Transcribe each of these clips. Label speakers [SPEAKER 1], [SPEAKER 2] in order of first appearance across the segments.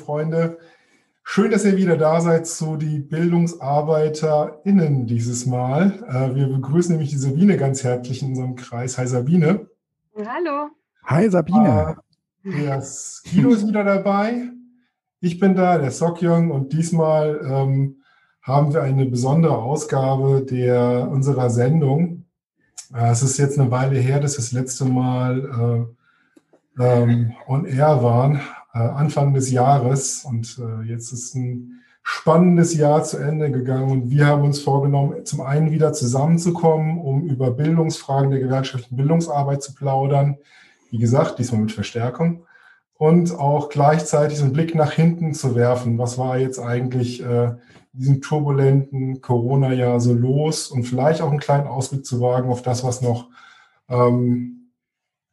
[SPEAKER 1] Freunde. Schön, dass ihr wieder da seid zu die BildungsarbeiterInnen dieses Mal. Äh, wir begrüßen nämlich die Sabine ganz herzlich in unserem Kreis. Hi Sabine.
[SPEAKER 2] Hallo.
[SPEAKER 3] Hi Sabine.
[SPEAKER 1] Äh, das Kino ist wieder dabei. Ich bin da, der Sokyong und diesmal ähm, haben wir eine besondere Ausgabe der unserer Sendung. Äh, es ist jetzt eine Weile her, dass wir das letzte Mal äh, ähm, on air waren, Anfang des Jahres. Und äh, jetzt ist ein spannendes Jahr zu Ende gegangen und wir haben uns vorgenommen, zum einen wieder zusammenzukommen, um über Bildungsfragen der gewerkschaftlichen Bildungsarbeit zu plaudern. Wie gesagt, diesmal mit Verstärkung und auch gleichzeitig so einen Blick nach hinten zu werfen. Was war jetzt eigentlich äh, diesem turbulenten Corona-Jahr so los und vielleicht auch einen kleinen Ausblick zu wagen auf das, was noch ähm,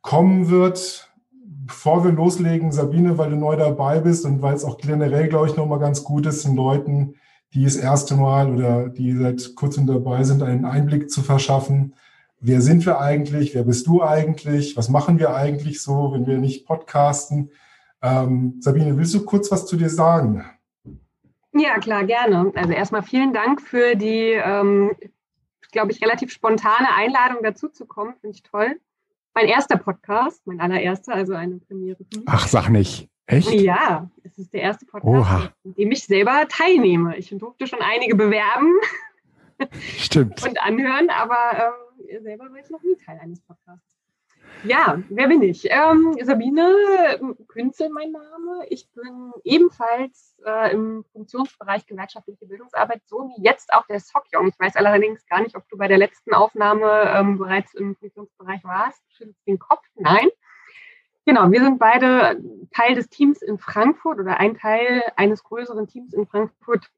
[SPEAKER 1] kommen wird. Bevor wir loslegen, Sabine, weil du neu dabei bist und weil es auch generell, glaube ich, nochmal ganz gut ist, den Leuten, die das erste Mal oder die seit kurzem dabei sind, einen Einblick zu verschaffen. Wer sind wir eigentlich? Wer bist du eigentlich? Was machen wir eigentlich so, wenn wir nicht podcasten? Ähm, Sabine, willst du kurz was zu dir sagen?
[SPEAKER 2] Ja, klar, gerne. Also erstmal vielen Dank für die, ähm, glaube ich, relativ spontane Einladung dazu zu kommen. Finde ich toll. Mein erster Podcast, mein allererster, also eine Premiere.
[SPEAKER 3] Ach, sag nicht. Echt?
[SPEAKER 2] Ja, es ist der erste Podcast, in dem ich selber teilnehme. Ich durfte schon einige bewerben.
[SPEAKER 3] Stimmt.
[SPEAKER 2] und anhören, aber ähm, selber war ich noch nie Teil eines Podcasts. Ja, wer bin ich? Ähm, Sabine Künzel, mein Name. Ich bin ebenfalls äh, im Funktionsbereich gewerkschaftliche Bildungsarbeit, so wie jetzt auch der Sokyong. Ich weiß allerdings gar nicht, ob du bei der letzten Aufnahme ähm, bereits im Funktionsbereich warst. Schüttelst den Kopf. Nein. Genau, wir sind beide Teil des Teams in Frankfurt oder ein Teil eines größeren Teams in Frankfurt,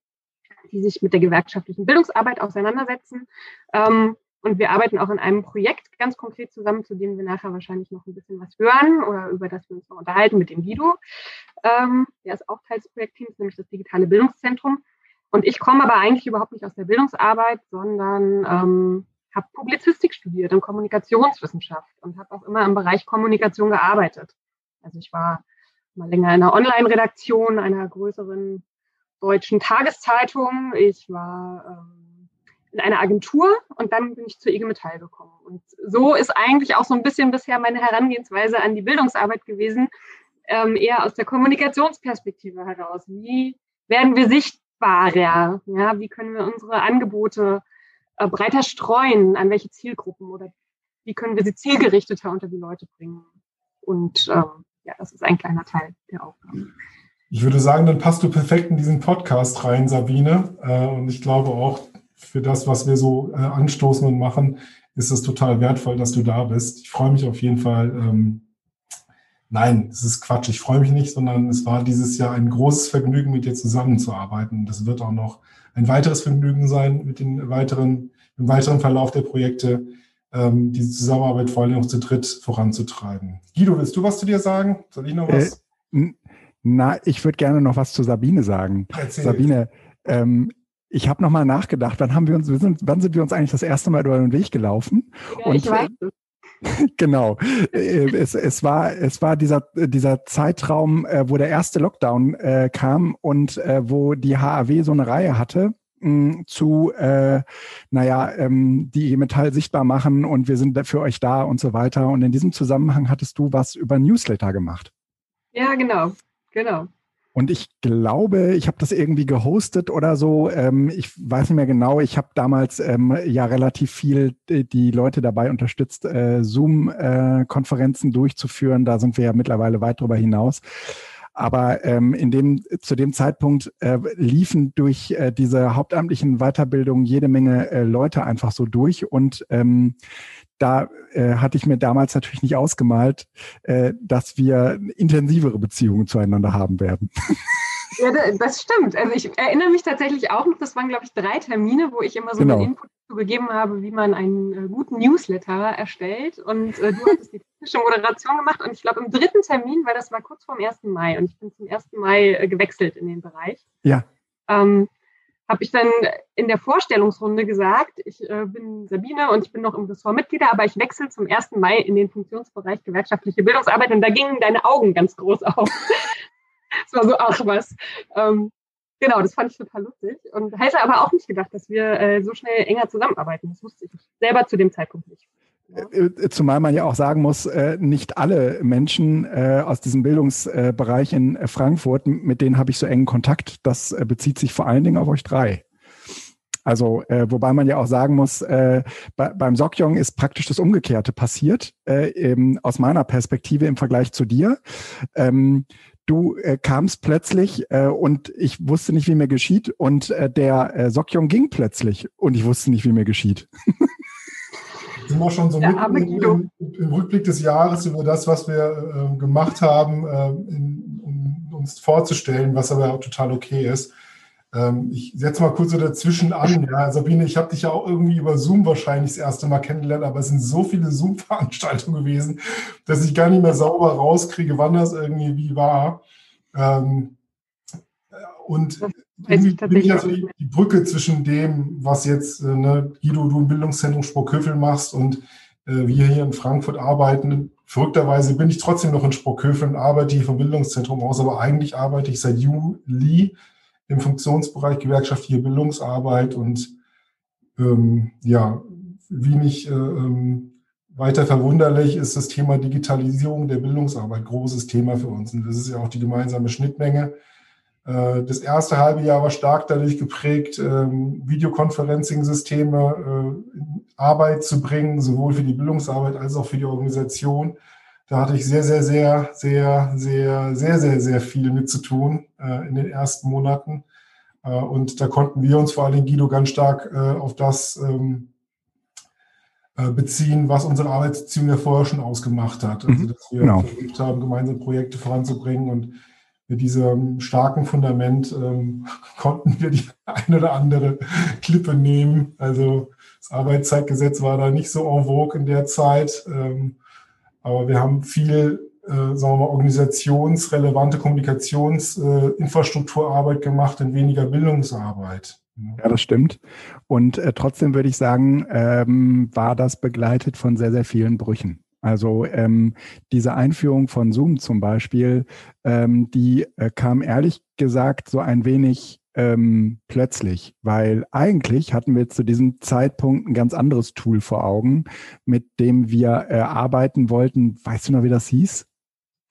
[SPEAKER 2] die sich mit der gewerkschaftlichen Bildungsarbeit auseinandersetzen. Ähm, und wir arbeiten auch in einem Projekt ganz konkret zusammen, zu dem wir nachher wahrscheinlich noch ein bisschen was hören oder über das wir uns noch unterhalten mit dem Guido. Ähm, der ist auch Teil des Projektteams, nämlich das Digitale Bildungszentrum. Und ich komme aber eigentlich überhaupt nicht aus der Bildungsarbeit, sondern ähm, habe Publizistik studiert und Kommunikationswissenschaft und habe auch immer im Bereich Kommunikation gearbeitet. Also ich war mal länger in einer Online-Redaktion einer größeren deutschen Tageszeitung. Ich war ähm, in einer Agentur und dann bin ich zur IG Metall gekommen. Und so ist eigentlich auch so ein bisschen bisher meine Herangehensweise an die Bildungsarbeit gewesen, ähm, eher aus der Kommunikationsperspektive heraus. Wie werden wir sichtbarer? Ja, wie können wir unsere Angebote äh, breiter streuen? An welche Zielgruppen oder wie können wir sie zielgerichteter unter die Leute bringen? Und ähm, ja, das ist ein kleiner Teil der Aufgabe.
[SPEAKER 1] Ich würde sagen, dann passt du perfekt in diesen Podcast rein, Sabine. Äh, und ich glaube auch, für das, was wir so äh, anstoßen und machen, ist es total wertvoll, dass du da bist. Ich freue mich auf jeden Fall. Ähm, nein, es ist Quatsch. Ich freue mich nicht, sondern es war dieses Jahr ein großes Vergnügen, mit dir zusammenzuarbeiten. Das wird auch noch ein weiteres Vergnügen sein mit den weiteren, im weiteren Verlauf der Projekte, ähm, diese Zusammenarbeit vor allem auch zu dritt voranzutreiben. Guido, willst du was zu dir sagen? Soll ich noch was?
[SPEAKER 3] Äh, na, ich würde gerne noch was zu Sabine sagen. Erzähl. Sabine, ähm, ich habe nochmal nachgedacht, wann haben wir uns, wir sind, wann sind wir uns eigentlich das erste Mal über den Weg gelaufen?
[SPEAKER 2] Ja, und, ich weiß
[SPEAKER 3] genau. Äh, es, es war, es war dieser, dieser Zeitraum, äh, wo der erste Lockdown äh, kam und äh, wo die HAW so eine Reihe hatte mh, zu, äh, naja, ähm, die Metall sichtbar machen und wir sind für euch da und so weiter. Und in diesem Zusammenhang hattest du was über Newsletter gemacht.
[SPEAKER 2] Ja, genau, genau.
[SPEAKER 3] Und ich glaube, ich habe das irgendwie gehostet oder so. Ähm, ich weiß nicht mehr genau. Ich habe damals ähm, ja relativ viel die, die Leute dabei unterstützt, äh, Zoom-Konferenzen äh, durchzuführen. Da sind wir ja mittlerweile weit darüber hinaus. Aber ähm, in dem, zu dem Zeitpunkt äh, liefen durch äh, diese hauptamtlichen Weiterbildungen jede Menge äh, Leute einfach so durch und ähm, da äh, hatte ich mir damals natürlich nicht ausgemalt, äh, dass wir intensivere Beziehungen zueinander haben werden.
[SPEAKER 2] Ja, das stimmt. Also ich erinnere mich tatsächlich auch noch, das waren, glaube ich, drei Termine, wo ich immer so genau. einen Input gegeben habe, wie man einen äh, guten Newsletter erstellt. Und äh, du hattest die technische Moderation gemacht. Und ich glaube, im dritten Termin, weil das war kurz vor dem 1. Mai und ich bin zum 1. Mai äh, gewechselt in den Bereich.
[SPEAKER 3] Ja.
[SPEAKER 2] Ähm, habe ich dann in der Vorstellungsrunde gesagt, ich äh, bin Sabine und ich bin noch im Ressort Mitglieder, aber ich wechsle zum 1. Mai in den Funktionsbereich gewerkschaftliche Bildungsarbeit und da gingen deine Augen ganz groß auf. das war so, ach was. Ähm, genau, das fand ich total lustig. Und hätte aber auch nicht gedacht, dass wir äh, so schnell enger zusammenarbeiten. Das wusste ich selber zu dem Zeitpunkt nicht.
[SPEAKER 3] Äh, äh, zumal man ja auch sagen muss, äh, nicht alle Menschen aus diesem Bildungsbereich in Frankfurt, mit denen habe ich so engen Kontakt. Das bezieht sich vor allen Dingen auf euch drei. Also, äh, wobei man ja auch sagen muss, äh, bei, beim Sokjong ist praktisch das Umgekehrte passiert, äh, eben aus meiner Perspektive im Vergleich zu dir. Ähm, du äh, kamst plötzlich äh, und ich wusste nicht, wie mir geschieht. Und äh, der äh, Sokjong ging plötzlich und ich wusste nicht, wie mir geschieht.
[SPEAKER 1] sind wir schon so mit im, im, Rückblick des Jahres über das, was wir äh, gemacht haben, äh, in, um uns vorzustellen, was aber auch total okay ist. Ähm, ich setze mal kurz so dazwischen an. Ja, Sabine, ich habe dich ja auch irgendwie über Zoom wahrscheinlich das erste Mal kennengelernt, aber es sind so viele Zoom-Veranstaltungen gewesen, dass ich gar nicht mehr sauber rauskriege, wann das irgendwie wie war. Ähm, und bin ich also die, die, Brücke zwischen dem, was jetzt äh, ne, Guido, du im Bildungszentrum Sprockhövel machst und äh, wir hier in Frankfurt arbeiten. Verrückterweise bin ich trotzdem noch in Sprockhövel und arbeite hier vom Bildungszentrum aus, aber eigentlich arbeite ich seit Juli im Funktionsbereich gewerkschaftliche Bildungsarbeit und ähm, ja, wenig äh, ähm, weiter verwunderlich ist das Thema Digitalisierung der Bildungsarbeit großes Thema für uns. Und das ist ja auch die gemeinsame Schnittmenge. Äh, das erste halbe Jahr war stark dadurch geprägt, ähm, Videoconferencing-Systeme äh, in Arbeit zu bringen, sowohl für die Bildungsarbeit als auch für die Organisation. Da hatte ich sehr, sehr, sehr, sehr, sehr, sehr, sehr, sehr viel mit zu tun äh, in den ersten Monaten. Und da konnten wir uns vor allem Guido ganz stark auf das ähm, äh, beziehen, was unsere Arbeitsbeziehung ja vorher schon ausgemacht hat. Also, mhm. dass wir genau. versucht haben, gemeinsam Projekte voranzubringen und mit diesem starken Fundament ähm, konnten wir die eine oder andere Klippe nehmen. Also das Arbeitszeitgesetz war da nicht so en vogue in der Zeit. Ähm, aber wir haben viel, äh, sagen wir mal, organisationsrelevante Kommunikationsinfrastrukturarbeit äh, gemacht und weniger Bildungsarbeit.
[SPEAKER 3] Ja, das stimmt. Und äh, trotzdem würde ich sagen, ähm, war das begleitet von sehr, sehr vielen Brüchen. Also ähm, diese Einführung von Zoom zum Beispiel, ähm, die äh, kam ehrlich gesagt so ein wenig ähm, plötzlich, weil eigentlich hatten wir zu diesem Zeitpunkt ein ganz anderes Tool vor Augen, mit dem wir äh, arbeiten wollten. Weißt du noch, wie das hieß?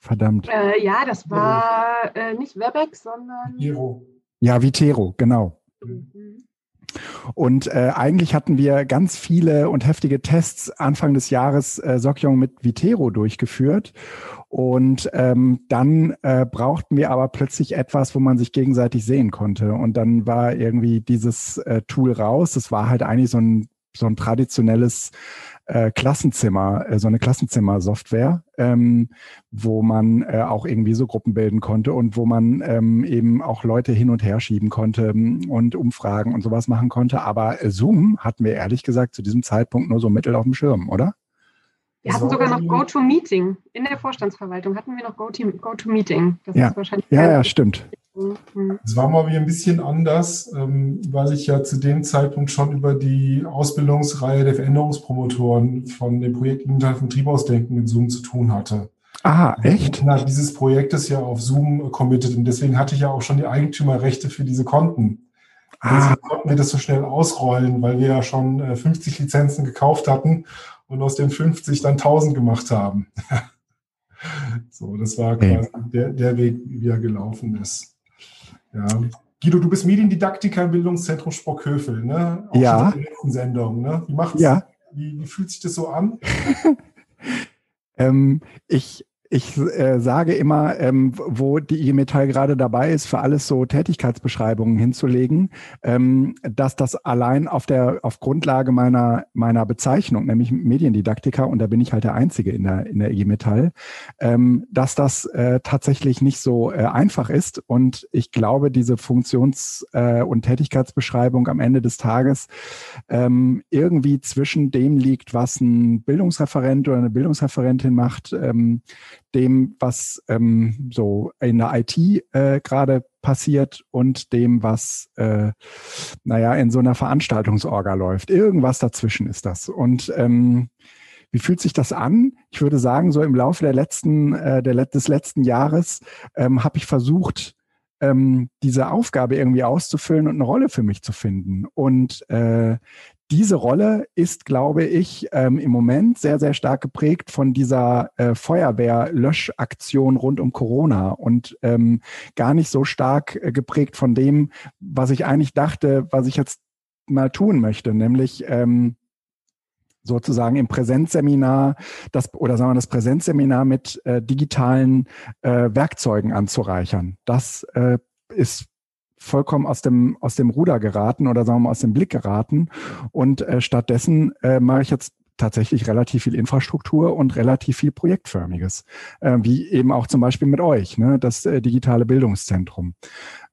[SPEAKER 3] Verdammt.
[SPEAKER 2] Äh, ja, das war äh, nicht Webex, sondern.
[SPEAKER 1] Vitero.
[SPEAKER 3] Ja, Vitero, genau. Mhm. Und äh, eigentlich hatten wir ganz viele und heftige Tests Anfang des Jahres äh, Sokyong mit Vitero durchgeführt. Und ähm, dann äh, brauchten wir aber plötzlich etwas, wo man sich gegenseitig sehen konnte. Und dann war irgendwie dieses äh, Tool raus. Das war halt eigentlich so ein, so ein traditionelles äh, Klassenzimmer, äh, so eine Klassenzimmer-Software, ähm, wo man äh, auch irgendwie so Gruppen bilden konnte und wo man ähm, eben auch Leute hin und her schieben konnte ähm, und Umfragen und sowas machen konnte. Aber äh, Zoom hatten wir ehrlich gesagt zu diesem Zeitpunkt nur so mittel auf dem Schirm, oder?
[SPEAKER 2] Wir hatten sogar noch GoToMeeting. In der Vorstandsverwaltung hatten wir noch GoToMeeting.
[SPEAKER 3] Das ja. ist wahrscheinlich. Ja, ja, stimmt.
[SPEAKER 1] Es war mal wieder ein bisschen anders, ähm, weil ich ja zu dem Zeitpunkt schon über die Ausbildungsreihe der Veränderungspromotoren von dem Projekt Inhalt von Triebausdenken mit Zoom zu tun hatte.
[SPEAKER 3] Ah, echt?
[SPEAKER 1] Innerhalb dieses Projektes ja auf Zoom committed und deswegen hatte ich ja auch schon die Eigentümerrechte für diese Konten. Ah. Deswegen konnten wir das so schnell ausrollen, weil wir ja schon 50 äh, Lizenzen gekauft hatten und aus den 50 dann 1000 gemacht haben. so, das war quasi der, der Weg, wie er gelaufen ist. Ja. Guido, du bist Mediendidaktiker im Bildungszentrum Sprockhövel, ne?
[SPEAKER 3] Auch ja.
[SPEAKER 1] In der letzten Sendung, ne?
[SPEAKER 3] Wie macht's? Ja.
[SPEAKER 1] Wie, wie fühlt sich das so an?
[SPEAKER 3] ähm, ich ich äh, sage immer, ähm, wo die IG Metall gerade dabei ist, für alles so Tätigkeitsbeschreibungen hinzulegen, ähm, dass das allein auf der auf Grundlage meiner meiner Bezeichnung, nämlich Mediendidaktiker, und da bin ich halt der Einzige in der in der IG Metall, ähm, dass das äh, tatsächlich nicht so äh, einfach ist. Und ich glaube, diese Funktions- äh, und Tätigkeitsbeschreibung am Ende des Tages ähm, irgendwie zwischen dem liegt, was ein Bildungsreferent oder eine Bildungsreferentin macht. Ähm, dem, was ähm, so in der IT äh, gerade passiert und dem, was, äh, naja, in so einer Veranstaltungsorga läuft. Irgendwas dazwischen ist das. Und ähm, wie fühlt sich das an? Ich würde sagen, so im Laufe der letzten, äh, der, des letzten Jahres ähm, habe ich versucht, ähm, diese Aufgabe irgendwie auszufüllen und eine Rolle für mich zu finden. Und äh, diese Rolle ist, glaube ich, ähm, im Moment sehr, sehr stark geprägt von dieser äh, Feuerwehrlöschaktion rund um Corona und ähm, gar nicht so stark äh, geprägt von dem, was ich eigentlich dachte, was ich jetzt mal tun möchte, nämlich ähm, sozusagen im Präsenzseminar das oder sagen wir das Präsenzseminar mit äh, digitalen äh, Werkzeugen anzureichern. Das äh, ist vollkommen aus dem aus dem Ruder geraten oder sagen wir mal aus dem Blick geraten. Und äh, stattdessen äh, mache ich jetzt tatsächlich relativ viel Infrastruktur und relativ viel Projektförmiges, äh, wie eben auch zum Beispiel mit euch, ne, das äh, digitale Bildungszentrum.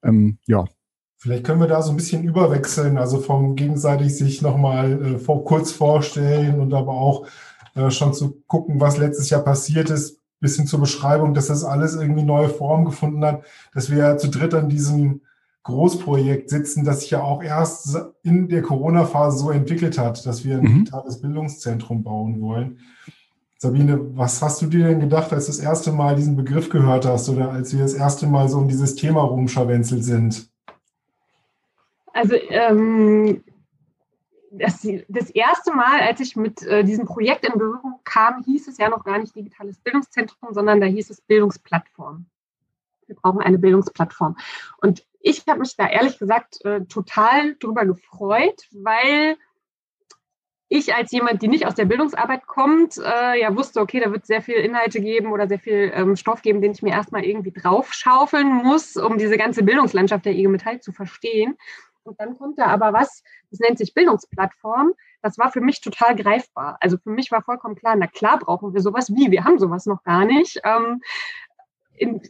[SPEAKER 3] Ähm, ja,
[SPEAKER 1] Vielleicht können wir da so ein bisschen überwechseln, also vom gegenseitig sich nochmal äh, vor, kurz vorstellen und aber auch äh, schon zu gucken, was letztes Jahr passiert ist, bis hin zur Beschreibung, dass das alles irgendwie neue Form gefunden hat, dass wir zu dritt an diesem Großprojekt sitzen, das sich ja auch erst in der Corona-Phase so entwickelt hat, dass wir ein mhm. digitales Bildungszentrum bauen wollen. Sabine, was hast du dir denn gedacht, als du das erste Mal diesen Begriff gehört hast oder als wir das erste Mal so um dieses Thema rumscharwenzelt sind?
[SPEAKER 2] Also ähm, das, das, erste Mal, als ich mit äh, diesem Projekt in Berührung kam, hieß es ja noch gar nicht digitales Bildungszentrum, sondern da hieß es Bildungsplattform. Wir brauchen eine Bildungsplattform. Und ich habe mich da ehrlich gesagt äh, total drüber gefreut, weil ich als jemand, die nicht aus der Bildungsarbeit kommt, äh, ja wusste, okay, da wird sehr viel Inhalte geben oder sehr viel ähm, Stoff geben, den ich mir erstmal irgendwie draufschaufeln muss, um diese ganze Bildungslandschaft der IG Metall zu verstehen. Und dann kommt da aber was, das nennt sich Bildungsplattform. Das war für mich total greifbar. Also für mich war vollkommen klar, na klar brauchen wir sowas wie, wir haben sowas noch gar nicht. Ähm, in,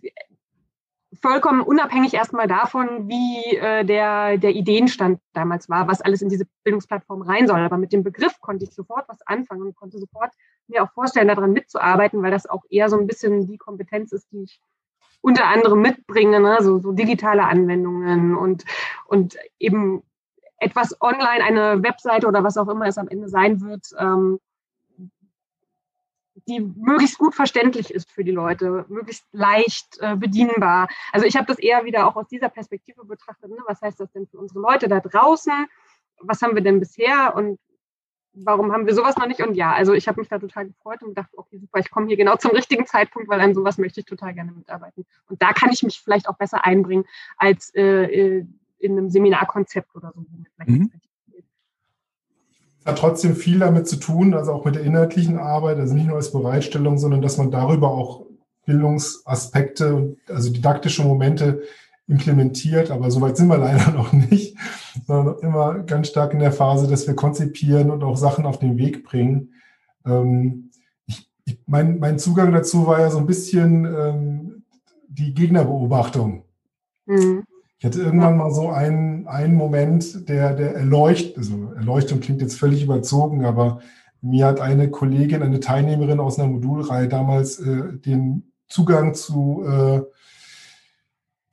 [SPEAKER 2] vollkommen unabhängig erstmal davon, wie äh, der, der Ideenstand damals war, was alles in diese Bildungsplattform rein soll. Aber mit dem Begriff konnte ich sofort was anfangen und konnte sofort mir auch vorstellen, daran mitzuarbeiten, weil das auch eher so ein bisschen die Kompetenz ist, die ich unter anderem mitbringen, ne? so, so digitale Anwendungen und, und eben etwas online, eine Webseite oder was auch immer es am Ende sein wird, ähm, die möglichst gut verständlich ist für die Leute, möglichst leicht äh, bedienbar. Also ich habe das eher wieder auch aus dieser Perspektive betrachtet. Ne? Was heißt das denn für unsere Leute da draußen? Was haben wir denn bisher und warum haben wir sowas noch nicht? Und ja, also ich habe mich da total gefreut und gedacht, okay, super, ich komme hier genau zum richtigen Zeitpunkt, weil an sowas möchte ich total gerne mitarbeiten. Und da kann ich mich vielleicht auch besser einbringen als äh, äh in einem Seminarkonzept oder so. Mhm.
[SPEAKER 1] Hat trotzdem viel damit zu tun, also auch mit der inhaltlichen Arbeit, also nicht nur als Bereitstellung, sondern dass man darüber auch Bildungsaspekte, also didaktische Momente implementiert, aber soweit sind wir leider noch nicht, sondern immer ganz stark in der Phase, dass wir konzipieren und auch Sachen auf den Weg bringen. Ähm, ich, ich, mein, mein Zugang dazu war ja so ein bisschen ähm, die Gegnerbeobachtung. Mhm. Ich hatte irgendwann mal so einen, einen Moment, der, der Erleucht, also Erleuchtung klingt jetzt völlig überzogen, aber mir hat eine Kollegin, eine Teilnehmerin aus einer Modulreihe damals äh, den Zugang zu äh,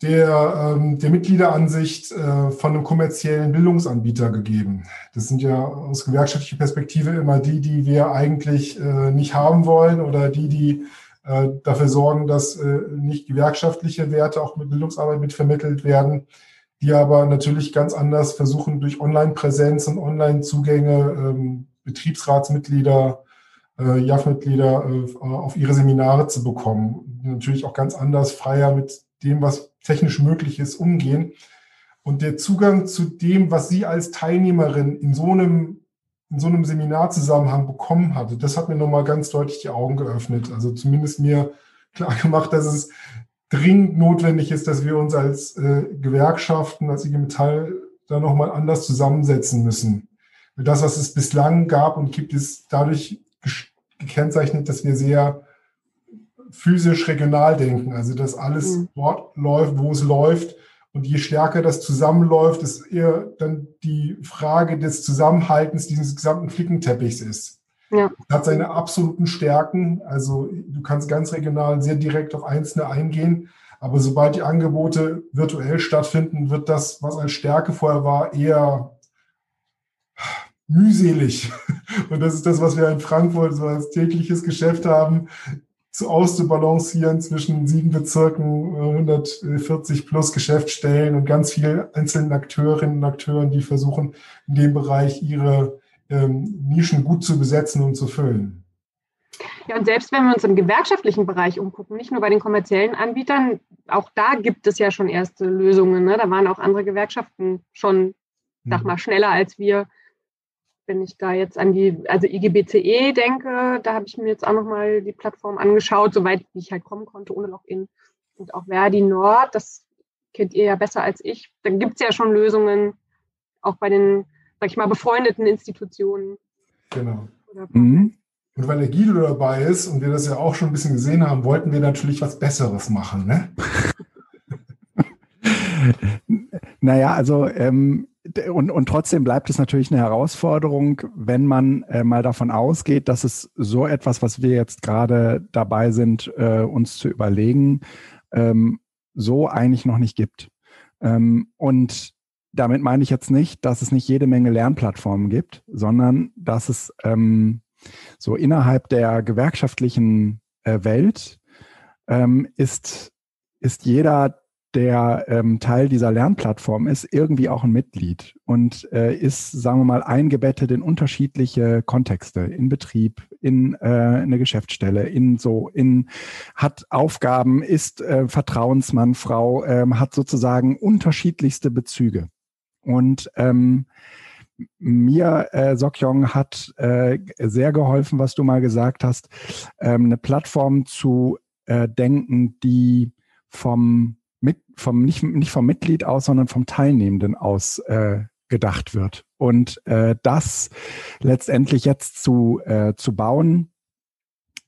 [SPEAKER 1] der, ähm, der Mitgliederansicht äh, von einem kommerziellen Bildungsanbieter gegeben. Das sind ja aus gewerkschaftlicher Perspektive immer die, die wir eigentlich äh, nicht haben wollen oder die, die äh, dafür sorgen, dass äh, nicht gewerkschaftliche Werte auch mit Bildungsarbeit mitvermittelt werden, die aber natürlich ganz anders versuchen, durch Online-Präsenz und Online-Zugänge ähm, Betriebsratsmitglieder, äh, JAF-Mitglieder äh, auf ihre Seminare zu bekommen. Natürlich auch ganz anders, freier mit dem, was technisch möglich ist, umgehen. Und der Zugang zu dem, was sie als Teilnehmerin in so einem, in so einem Seminarzusammenhang bekommen hatte, das hat mir nochmal ganz deutlich die Augen geöffnet. Also zumindest mir klar gemacht, dass es dringend notwendig ist, dass wir uns als äh, Gewerkschaften, als IG Metall da nochmal anders zusammensetzen müssen. Das, was es bislang gab und gibt, ist dadurch gekennzeichnet, dass wir sehr physisch regional denken. Also dass alles mhm. dort läuft, wo es läuft. Und je stärker das zusammenläuft, ist eher dann die Frage des Zusammenhaltens dieses gesamten Flickenteppichs ist. Ja. Das hat seine absoluten Stärken. Also du kannst ganz regional sehr direkt auf einzelne eingehen. Aber sobald die Angebote virtuell stattfinden, wird das, was als Stärke vorher war, eher mühselig. Und das ist das, was wir in Frankfurt so als tägliches Geschäft haben, zu auszubalancieren zwischen sieben Bezirken, 140 plus Geschäftsstellen und ganz vielen einzelnen Akteurinnen und Akteuren, die versuchen, in dem Bereich ihre ähm, Nischen gut zu besetzen und zu füllen.
[SPEAKER 2] Ja, und selbst wenn wir uns im gewerkschaftlichen Bereich umgucken, nicht nur bei den kommerziellen Anbietern, auch da gibt es ja schon erste Lösungen. Ne? Da waren auch andere Gewerkschaften schon, sag mhm. mal, schneller als wir. Wenn ich da jetzt an die, also IGBCE denke, da habe ich mir jetzt auch nochmal die Plattform angeschaut, soweit ich halt kommen konnte ohne Login. Und auch Verdi Nord, das kennt ihr ja besser als ich. Dann gibt es ja schon Lösungen, auch bei den, sag ich mal, befreundeten Institutionen.
[SPEAKER 1] Genau. Mhm. Und weil der Guido dabei ist und wir das ja auch schon ein bisschen gesehen haben, wollten wir natürlich was Besseres machen, ne?
[SPEAKER 3] naja, also ähm, und, und trotzdem bleibt es natürlich eine Herausforderung, wenn man äh, mal davon ausgeht, dass es so etwas, was wir jetzt gerade dabei sind, äh, uns zu überlegen, ähm, so eigentlich noch nicht gibt. Ähm, und damit meine ich jetzt nicht, dass es nicht jede Menge Lernplattformen gibt, sondern dass es ähm, so innerhalb der gewerkschaftlichen äh, Welt ähm, ist, ist jeder, der ähm, Teil dieser Lernplattform ist, irgendwie auch ein Mitglied und äh, ist, sagen wir mal, eingebettet in unterschiedliche Kontexte, in Betrieb, in äh, eine Geschäftsstelle, in so, in hat Aufgaben, ist äh, Vertrauensmann, Frau, ähm, hat sozusagen unterschiedlichste Bezüge. Und ähm, mir, äh, Sokyong, hat äh, sehr geholfen, was du mal gesagt hast, ähm, eine Plattform zu äh, denken, die vom, mit, vom nicht, nicht vom Mitglied aus, sondern vom Teilnehmenden aus äh, gedacht wird. Und äh, das letztendlich jetzt zu, äh, zu bauen,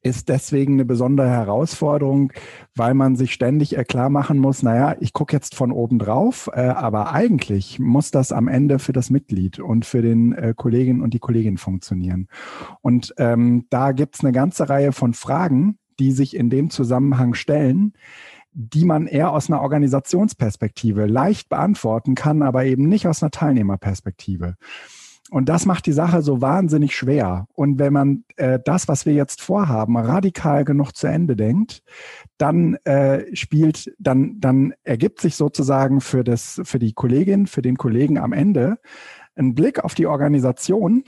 [SPEAKER 3] ist deswegen eine besondere Herausforderung, weil man sich ständig klar machen muss, naja, ich gucke jetzt von oben drauf, äh, aber eigentlich muss das am Ende für das Mitglied und für den äh, Kolleginnen und die Kollegin funktionieren. Und ähm, da gibt's eine ganze Reihe von Fragen, die sich in dem Zusammenhang stellen, die man eher aus einer Organisationsperspektive leicht beantworten kann, aber eben nicht aus einer Teilnehmerperspektive. Und das macht die Sache so wahnsinnig schwer. Und wenn man äh, das, was wir jetzt vorhaben, radikal genug zu Ende denkt, dann äh, spielt, dann, dann ergibt sich sozusagen für das, für die Kollegin, für den Kollegen am Ende ein Blick auf die Organisation,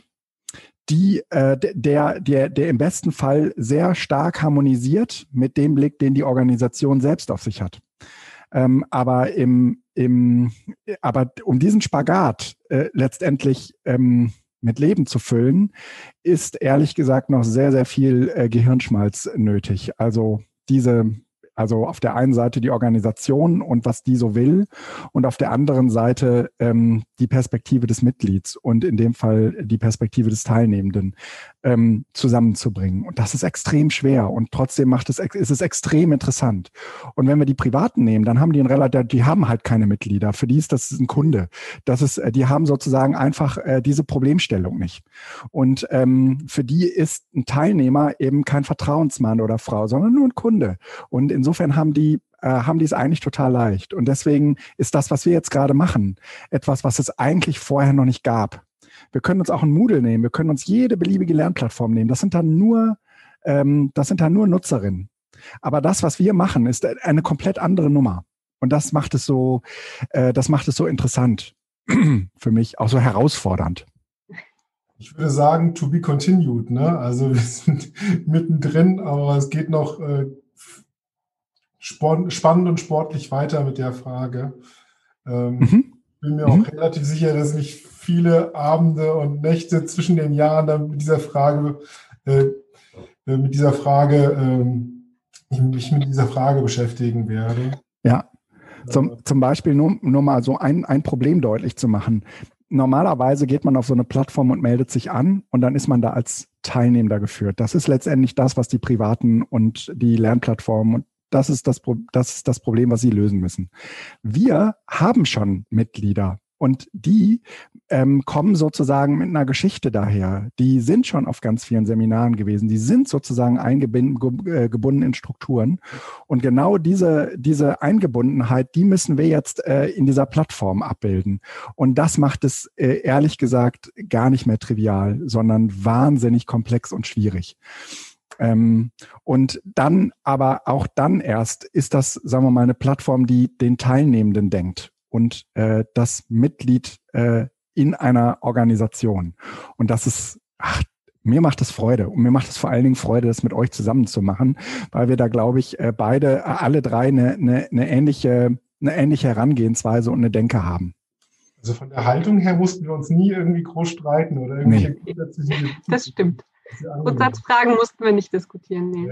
[SPEAKER 3] die äh, der, der, der im besten Fall sehr stark harmonisiert mit dem Blick, den die Organisation selbst auf sich hat. Ähm, aber im, im, aber um diesen Spagat äh, letztendlich ähm, mit Leben zu füllen, ist ehrlich gesagt noch sehr, sehr viel äh, Gehirnschmalz nötig. Also diese also auf der einen Seite die Organisation und was die so will und auf der anderen Seite ähm, die Perspektive des Mitglieds und in dem Fall die Perspektive des Teilnehmenden ähm, zusammenzubringen. Und das ist extrem schwer und trotzdem macht es, ist es extrem interessant. Und wenn wir die Privaten nehmen, dann haben die ein relativ, die haben halt keine Mitglieder. Für die ist das ein Kunde. Das ist, äh, die haben sozusagen einfach äh, diese Problemstellung nicht. Und ähm, für die ist ein Teilnehmer eben kein Vertrauensmann oder Frau, sondern nur ein Kunde. Und in insofern haben die äh, haben die es eigentlich total leicht. Und deswegen ist das, was wir jetzt gerade machen, etwas, was es eigentlich vorher noch nicht gab. Wir können uns auch ein Moodle nehmen, wir können uns jede beliebige Lernplattform nehmen. Das sind dann nur, ähm, das sind dann nur Nutzerinnen. Aber das, was wir machen, ist eine komplett andere Nummer. Und das macht es so, äh, das macht es so interessant für mich, auch so herausfordernd.
[SPEAKER 1] Ich würde sagen, to be continued. Ne? Also wir sind mittendrin, aber es geht noch äh, spannend und sportlich weiter mit der Frage. Ähm, mhm. Bin mir mhm. auch relativ sicher, dass ich viele Abende und Nächte zwischen den Jahren dann mit dieser Frage, äh, äh mit dieser Frage, äh, mich mit dieser Frage beschäftigen werde.
[SPEAKER 3] Ja, zum, zum Beispiel nur, nur mal so ein, ein Problem deutlich zu machen. Normalerweise geht man auf so eine Plattform und meldet sich an und dann ist man da als Teilnehmer geführt. Das ist letztendlich das, was die Privaten und die Lernplattformen und das ist das, das ist das Problem, was Sie lösen müssen. Wir haben schon Mitglieder Und die ähm, kommen sozusagen mit einer Geschichte daher. Die sind schon auf ganz vielen Seminaren gewesen. Die sind sozusagen eingebunden äh, in Strukturen. Und genau diese, diese Eingebundenheit, die müssen wir jetzt äh, in dieser Plattform abbilden. Und das macht es äh, ehrlich gesagt gar nicht mehr trivial, sondern wahnsinnig komplex und schwierig. Ähm, und dann, aber auch dann erst ist das, sagen wir mal, eine Plattform, die den Teilnehmenden denkt und äh, das Mitglied äh, in einer Organisation. Und das ist, ach, mir macht es Freude und mir macht es vor allen Dingen Freude, das mit euch zusammen zu machen, weil wir da, glaube ich, äh, beide, äh, alle drei eine, eine, eine, ähnliche, eine ähnliche Herangehensweise und eine Denke haben.
[SPEAKER 1] Also von der Haltung her mussten wir uns nie irgendwie groß streiten oder irgendwelche
[SPEAKER 2] nee. Das stimmt. Grundsatzfragen mussten wir nicht diskutieren. Nee.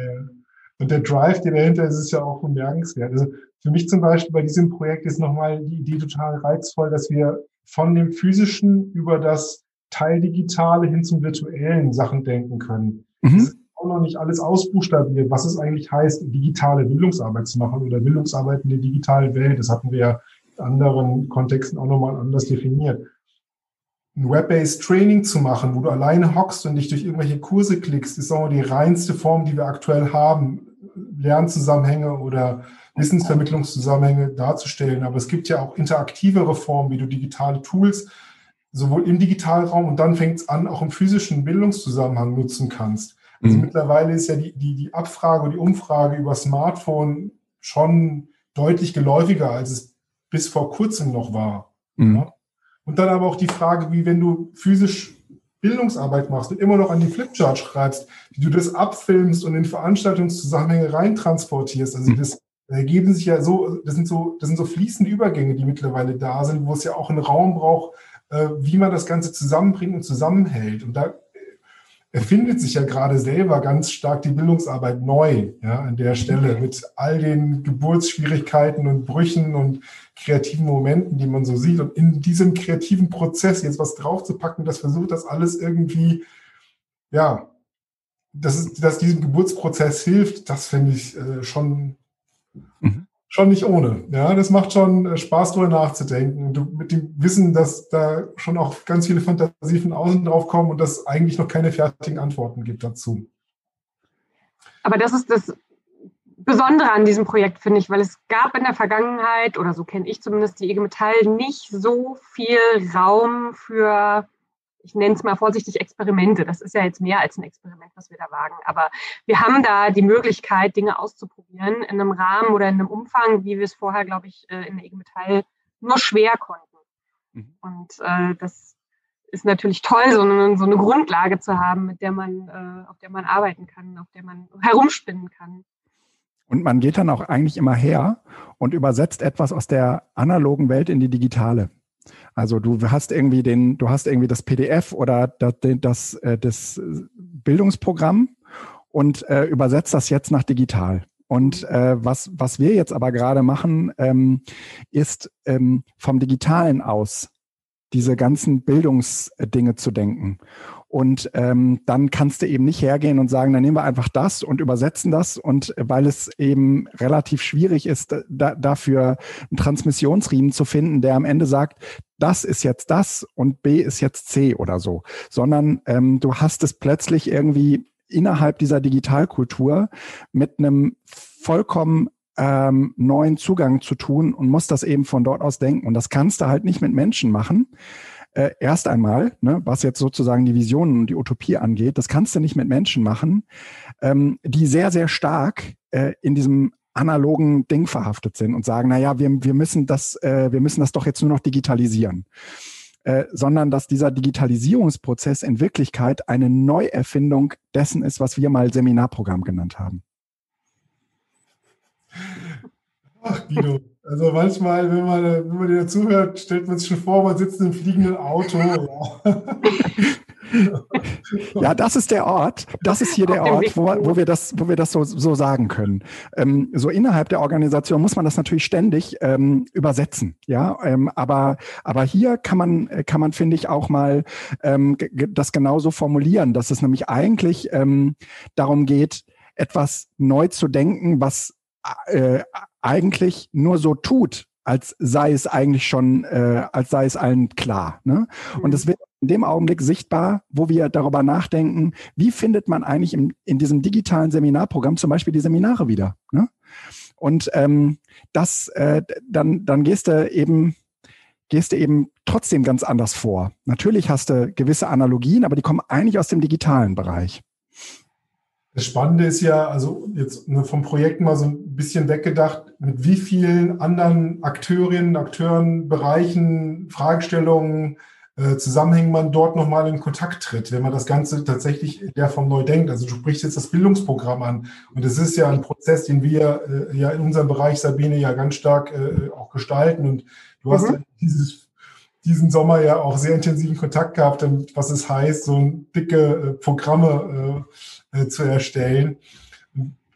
[SPEAKER 1] Und der Drive, der dahinter ist, ist ja auch bemerkenswert. Also für mich zum Beispiel bei diesem Projekt ist nochmal die Idee total reizvoll, dass wir von dem physischen über das Teildigitale hin zum virtuellen Sachen denken können. Mhm. Das ist auch noch nicht alles ausbuchstabiert, was es eigentlich heißt, digitale Bildungsarbeit zu machen oder Bildungsarbeit in der digitalen Welt. Das hatten wir ja in anderen Kontexten auch nochmal anders definiert ein Web-based Training zu machen, wo du alleine hockst und dich durch irgendwelche Kurse klickst, ist auch die reinste Form, die wir aktuell haben, Lernzusammenhänge oder Wissensvermittlungszusammenhänge darzustellen. Aber es gibt ja auch interaktivere Formen, wie du digitale Tools sowohl im Digitalraum und dann fängt es an, auch im physischen Bildungszusammenhang nutzen kannst. Also mhm. mittlerweile ist ja die, die, die Abfrage und die Umfrage über Smartphone schon deutlich geläufiger, als es bis vor kurzem noch war. Mhm. Ja? Und dann aber auch die Frage, wie wenn du physisch Bildungsarbeit machst und immer noch an die Flipchart schreibst, wie du das abfilmst und in Veranstaltungszusammenhänge reintransportierst. Also das ergeben sich ja so, das sind so, das sind so fließende Übergänge, die mittlerweile da sind, wo es ja auch einen Raum braucht, äh, wie man das Ganze zusammenbringt und zusammenhält. Und da erfindet sich ja gerade selber ganz stark die Bildungsarbeit neu, ja, an der Stelle mit all den Geburtsschwierigkeiten und Brüchen und kreativen Momenten, die man so sieht. Und in diesem kreativen Prozess jetzt was draufzupacken, das versucht das alles irgendwie, ja, dass, es, dass diesem Geburtsprozess hilft, das finde ich äh, schon, mhm. Schon nicht ohne. Ja, das macht schon äh, Spaß, darüber nachzudenken. Du, mit dem Wissen, dass da schon auch ganz viele Fantasien von außen drauf kommen und dass eigentlich noch keine fertigen Antworten gibt dazu.
[SPEAKER 2] Aber das ist das Besondere an diesem Projekt, finde ich, weil es gab in der Vergangenheit, oder so kenne ich zumindest die IG Metall, nicht so viel Raum für, ich nenne es mal vorsichtig, Experimente. Das ist ja jetzt mehr als ein Experiment, was wir da wagen. Aber wir haben da die Möglichkeit, Dinge auszuprobieren in einem Rahmen oder in einem Umfang, wie wir es vorher, glaube ich, äh, in der IG Metall nur schwer konnten. Mhm. Und äh, das ist natürlich toll, so eine, so eine Grundlage zu haben, mit der man, äh, auf der man arbeiten kann, auf der man herumspinnen kann.
[SPEAKER 3] Und man geht dann auch eigentlich immer her und übersetzt etwas aus der analogen Welt in die digitale. Also du hast irgendwie den, du hast irgendwie das PDF oder das, das, äh, das Bildungsprogramm und äh, übersetzt das jetzt nach digital. Und äh, was, was wir jetzt aber gerade machen, ähm, ist ähm, vom Digitalen aus diese ganzen Bildungsdinge zu denken. Und ähm, dann kannst du eben nicht hergehen und sagen, dann nehmen wir einfach das und übersetzen das. Und weil es eben relativ schwierig ist, da, dafür einen Transmissionsriemen zu finden, der am Ende sagt, das ist jetzt das und B ist jetzt C oder so, sondern ähm, du hast es plötzlich irgendwie innerhalb dieser Digitalkultur mit einem vollkommen ähm, neuen Zugang zu tun und musst das eben von dort aus denken. Und das kannst du halt nicht mit Menschen machen äh, erst einmal, ne, was jetzt sozusagen die Visionen und die Utopie angeht, das kannst du nicht mit Menschen machen, ähm, die sehr, sehr stark äh, in diesem analogen Ding verhaftet sind und sagen, na ja, wir, wir müssen das, äh, wir müssen das doch jetzt nur noch digitalisieren. Äh, sondern dass dieser Digitalisierungsprozess in Wirklichkeit eine Neuerfindung dessen ist, was wir mal Seminarprogramm genannt haben.
[SPEAKER 1] Ach, Guido. Also manchmal, wenn man, wenn man dir dazuhört, stellt man sich schon vor, man sitzt in einem fliegenden Auto.
[SPEAKER 3] ja, das ist der Ort. Das ist hier der Ort, wo, wo wir das, wo wir das so, so sagen können. Ähm, so innerhalb der Organisation muss man das natürlich ständig ähm, übersetzen. Ja, ähm, aber, aber hier kann man, kann man, finde ich, auch mal ähm, das genauso formulieren, dass es nämlich eigentlich ähm, darum geht, etwas neu zu denken, was äh, eigentlich nur so tut, als sei es eigentlich schon, äh, als sei es allen klar. Ne? Und es mhm. wird in dem Augenblick sichtbar, wo wir darüber nachdenken, wie findet man eigentlich im, in diesem digitalen Seminarprogramm zum Beispiel die Seminare wieder. Ne? Und ähm, das, äh, dann, dann gehst du eben, gehst du eben trotzdem ganz anders vor. Natürlich hast du gewisse Analogien, aber die kommen eigentlich aus dem digitalen Bereich.
[SPEAKER 1] Das Spannende ist ja, also jetzt vom Projekt mal so ein bisschen weggedacht, mit wie vielen anderen Akteurinnen, Akteuren, Bereichen, Fragestellungen, äh, Zusammenhängen man dort nochmal in Kontakt tritt, wenn man das Ganze tatsächlich in der Form neu denkt. Also du sprichst jetzt das Bildungsprogramm an und es ist ja ein Prozess, den wir äh, ja in unserem Bereich, Sabine, ja ganz stark äh, auch gestalten und du hast mhm. dieses, diesen Sommer ja auch sehr intensiven Kontakt gehabt, was es heißt, so dicke äh, Programme äh, äh, zu erstellen.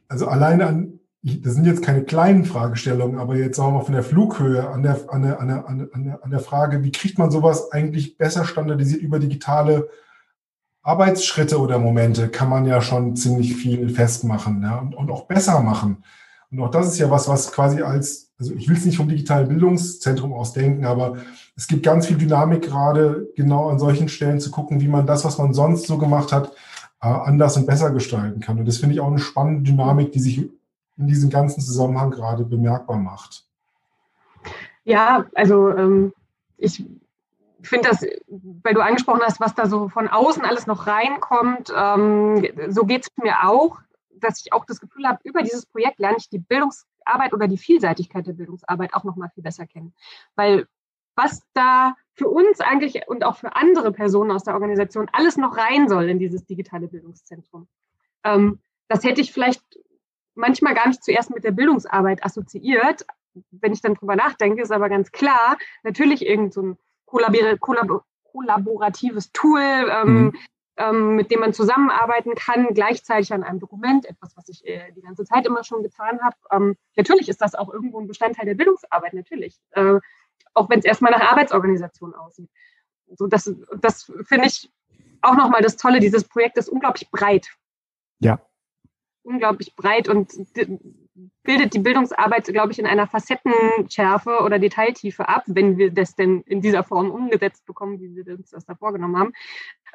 [SPEAKER 1] Also alleine an das sind jetzt keine kleinen Fragestellungen, aber jetzt sagen wir mal von der Flughöhe an der, an der, an der, an der, an der Frage, wie kriegt man sowas eigentlich besser standardisiert über digitale Arbeitsschritte oder Momente, kann man ja schon ziemlich viel festmachen ja, und, und auch besser machen. Und auch das ist ja was, was quasi als, also ich will es nicht vom digitalen Bildungszentrum aus denken, aber es gibt ganz viel Dynamik gerade genau an solchen Stellen zu gucken, wie man das, was man sonst so gemacht hat, äh, anders und besser gestalten kann. Und das finde ich auch eine spannende Dynamik, die sich in diesem ganzen Zusammenhang gerade bemerkbar macht?
[SPEAKER 2] Ja, also ähm, ich finde das, weil du angesprochen hast, was da so von außen alles noch reinkommt, ähm, so geht es mir auch, dass ich auch das Gefühl habe, über dieses Projekt lerne ich die Bildungsarbeit oder die Vielseitigkeit der Bildungsarbeit auch nochmal viel besser kennen. Weil was da für uns eigentlich und auch für andere Personen aus der Organisation alles noch rein soll in dieses digitale Bildungszentrum. Ähm, das hätte ich vielleicht manchmal gar nicht zuerst mit der Bildungsarbeit assoziiert. Wenn ich dann drüber nachdenke, ist aber ganz klar, natürlich irgend so ein kollabor kollaboratives Tool, ähm, mhm. ähm, mit dem man zusammenarbeiten kann, gleichzeitig an einem Dokument, etwas, was ich äh, die ganze Zeit immer schon getan habe. Ähm, natürlich ist das auch irgendwo ein Bestandteil der Bildungsarbeit, natürlich. Äh, auch wenn es erstmal nach Arbeitsorganisation aussieht. So, das das finde ich auch nochmal das Tolle. Dieses Projekt ist unglaublich breit.
[SPEAKER 3] Ja
[SPEAKER 2] unglaublich breit und bildet die Bildungsarbeit, glaube ich, in einer Facettenschärfe oder Detailtiefe ab, wenn wir das denn in dieser Form umgesetzt bekommen, wie wir uns das da vorgenommen haben,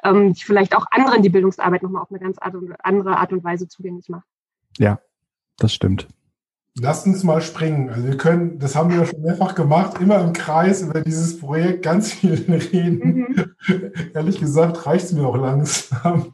[SPEAKER 2] ähm, die vielleicht auch anderen die Bildungsarbeit nochmal auf eine ganz andere Art und Weise zugänglich macht.
[SPEAKER 3] Ja, das stimmt.
[SPEAKER 1] Lasst uns mal springen. Also wir können, das haben wir ja schon mehrfach gemacht, immer im Kreis über dieses Projekt ganz viel reden. Mhm. Ehrlich gesagt reicht es mir auch langsam,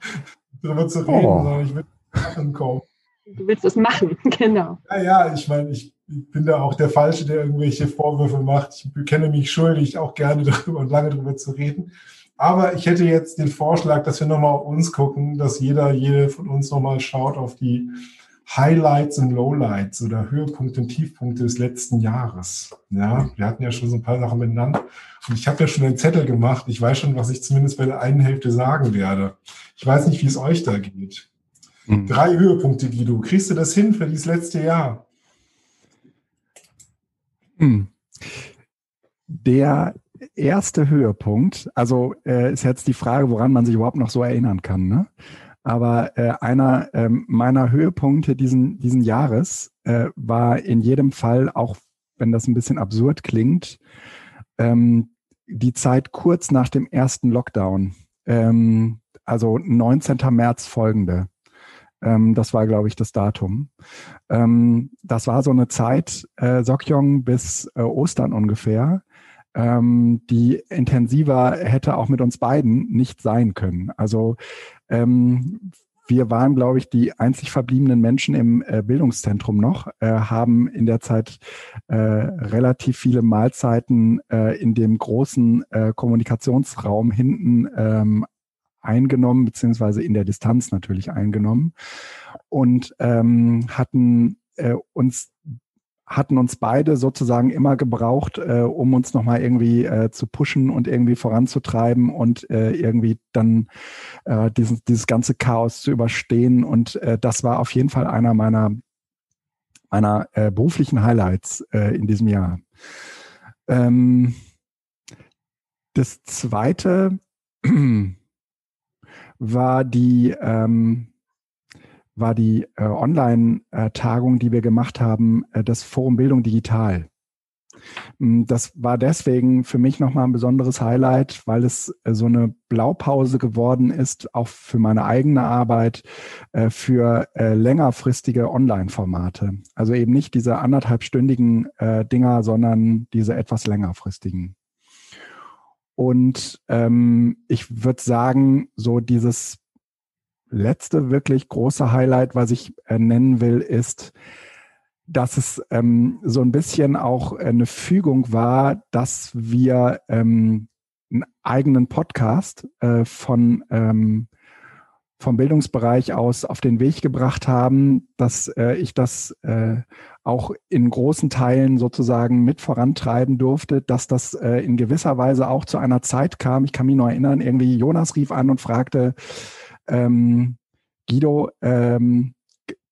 [SPEAKER 1] darüber zu reden, oh. sondern ich würde kommen.
[SPEAKER 2] Du willst es machen, genau.
[SPEAKER 1] Ja, ja, ich meine, ich, bin da auch der Falsche, der irgendwelche Vorwürfe macht. Ich bekenne mich schuldig, auch gerne darüber und lange darüber zu reden. Aber ich hätte jetzt den Vorschlag, dass wir nochmal auf uns gucken, dass jeder, jede von uns nochmal schaut auf die Highlights und Lowlights oder Höhepunkte und Tiefpunkte des letzten Jahres. Ja, wir hatten ja schon so ein paar Sachen benannt. Und ich habe ja schon einen Zettel gemacht. Ich weiß schon, was ich zumindest bei der einen Hälfte sagen werde. Ich weiß nicht, wie es euch da geht. Mhm. Drei Höhepunkte, Guido. Kriegst du das hin für dieses letzte Jahr?
[SPEAKER 3] Mhm. Der erste Höhepunkt, also äh, ist jetzt die Frage, woran man sich überhaupt noch so erinnern kann. Ne? Aber äh, einer äh, meiner Höhepunkte diesen, diesen Jahres äh, war in jedem Fall, auch wenn das ein bisschen absurd klingt, ähm, die Zeit kurz nach dem ersten Lockdown. Ähm, also 19. März folgende. Ähm, das war, glaube ich, das Datum. Ähm, das war so eine Zeit, äh, Sokjong bis äh, Ostern ungefähr, ähm, die intensiver hätte auch mit uns beiden nicht sein können. Also ähm, wir waren, glaube ich, die einzig verbliebenen Menschen im äh, Bildungszentrum noch, äh, haben in der Zeit äh, relativ viele Mahlzeiten äh, in dem großen äh, Kommunikationsraum hinten ähm, eingenommen, beziehungsweise in der Distanz natürlich eingenommen und ähm, hatten äh, uns hatten uns beide sozusagen immer gebraucht, äh, um uns nochmal irgendwie äh, zu pushen und irgendwie voranzutreiben und äh, irgendwie dann äh, dieses, dieses ganze Chaos zu überstehen. Und äh, das war auf jeden Fall einer meiner, meiner äh, beruflichen Highlights äh, in diesem Jahr. Ähm, das zweite war die, ähm, war die äh, Online-Tagung, die wir gemacht haben, äh, das Forum Bildung Digital. Mm, das war deswegen für mich nochmal ein besonderes Highlight, weil es äh, so eine Blaupause geworden ist, auch für meine eigene Arbeit, äh, für äh, längerfristige Online-Formate. Also eben nicht diese anderthalbstündigen Dinger, sondern diese etwas längerfristigen. Und ähm, ich würde sagen, so dieses letzte wirklich große Highlight, was ich nennen will, ist, dass es ähm, so ein bisschen auch eine Fügung war, dass wir ähm, einen eigenen Podcast äh, von ähm, vom Bildungsbereich aus auf den Weg gebracht haben, dass äh, ich das äh, auch in großen Teilen sozusagen mit vorantreiben durfte, dass das äh, in gewisser Weise auch zu einer Zeit kam. Ich kann mich noch erinnern, irgendwie Jonas rief an und fragte, ähm, Guido, ähm,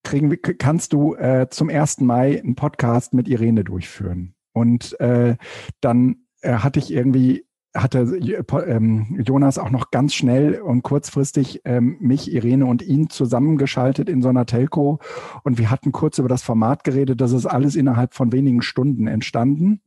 [SPEAKER 3] kriegen, kannst du äh, zum 1. Mai einen Podcast mit Irene durchführen. Und äh, dann äh, hatte ich irgendwie hatte ähm, Jonas auch noch ganz schnell und kurzfristig ähm, mich, Irene und ihn zusammengeschaltet in so einer Telco und wir hatten kurz über das Format geredet. Das ist alles innerhalb von wenigen Stunden entstanden.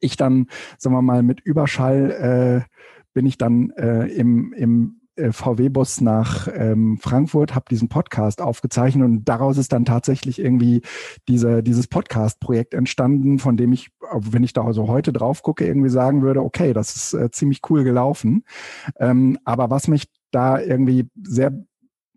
[SPEAKER 3] Ich dann, sagen wir mal, mit Überschall äh, bin ich dann äh, im, im VW-Bus nach ähm, Frankfurt, habe diesen Podcast aufgezeichnet und daraus ist dann tatsächlich irgendwie diese, dieses Podcast-Projekt entstanden, von dem ich, wenn ich da also heute drauf gucke, irgendwie sagen würde, okay, das ist äh, ziemlich cool gelaufen. Ähm, aber was mich da irgendwie sehr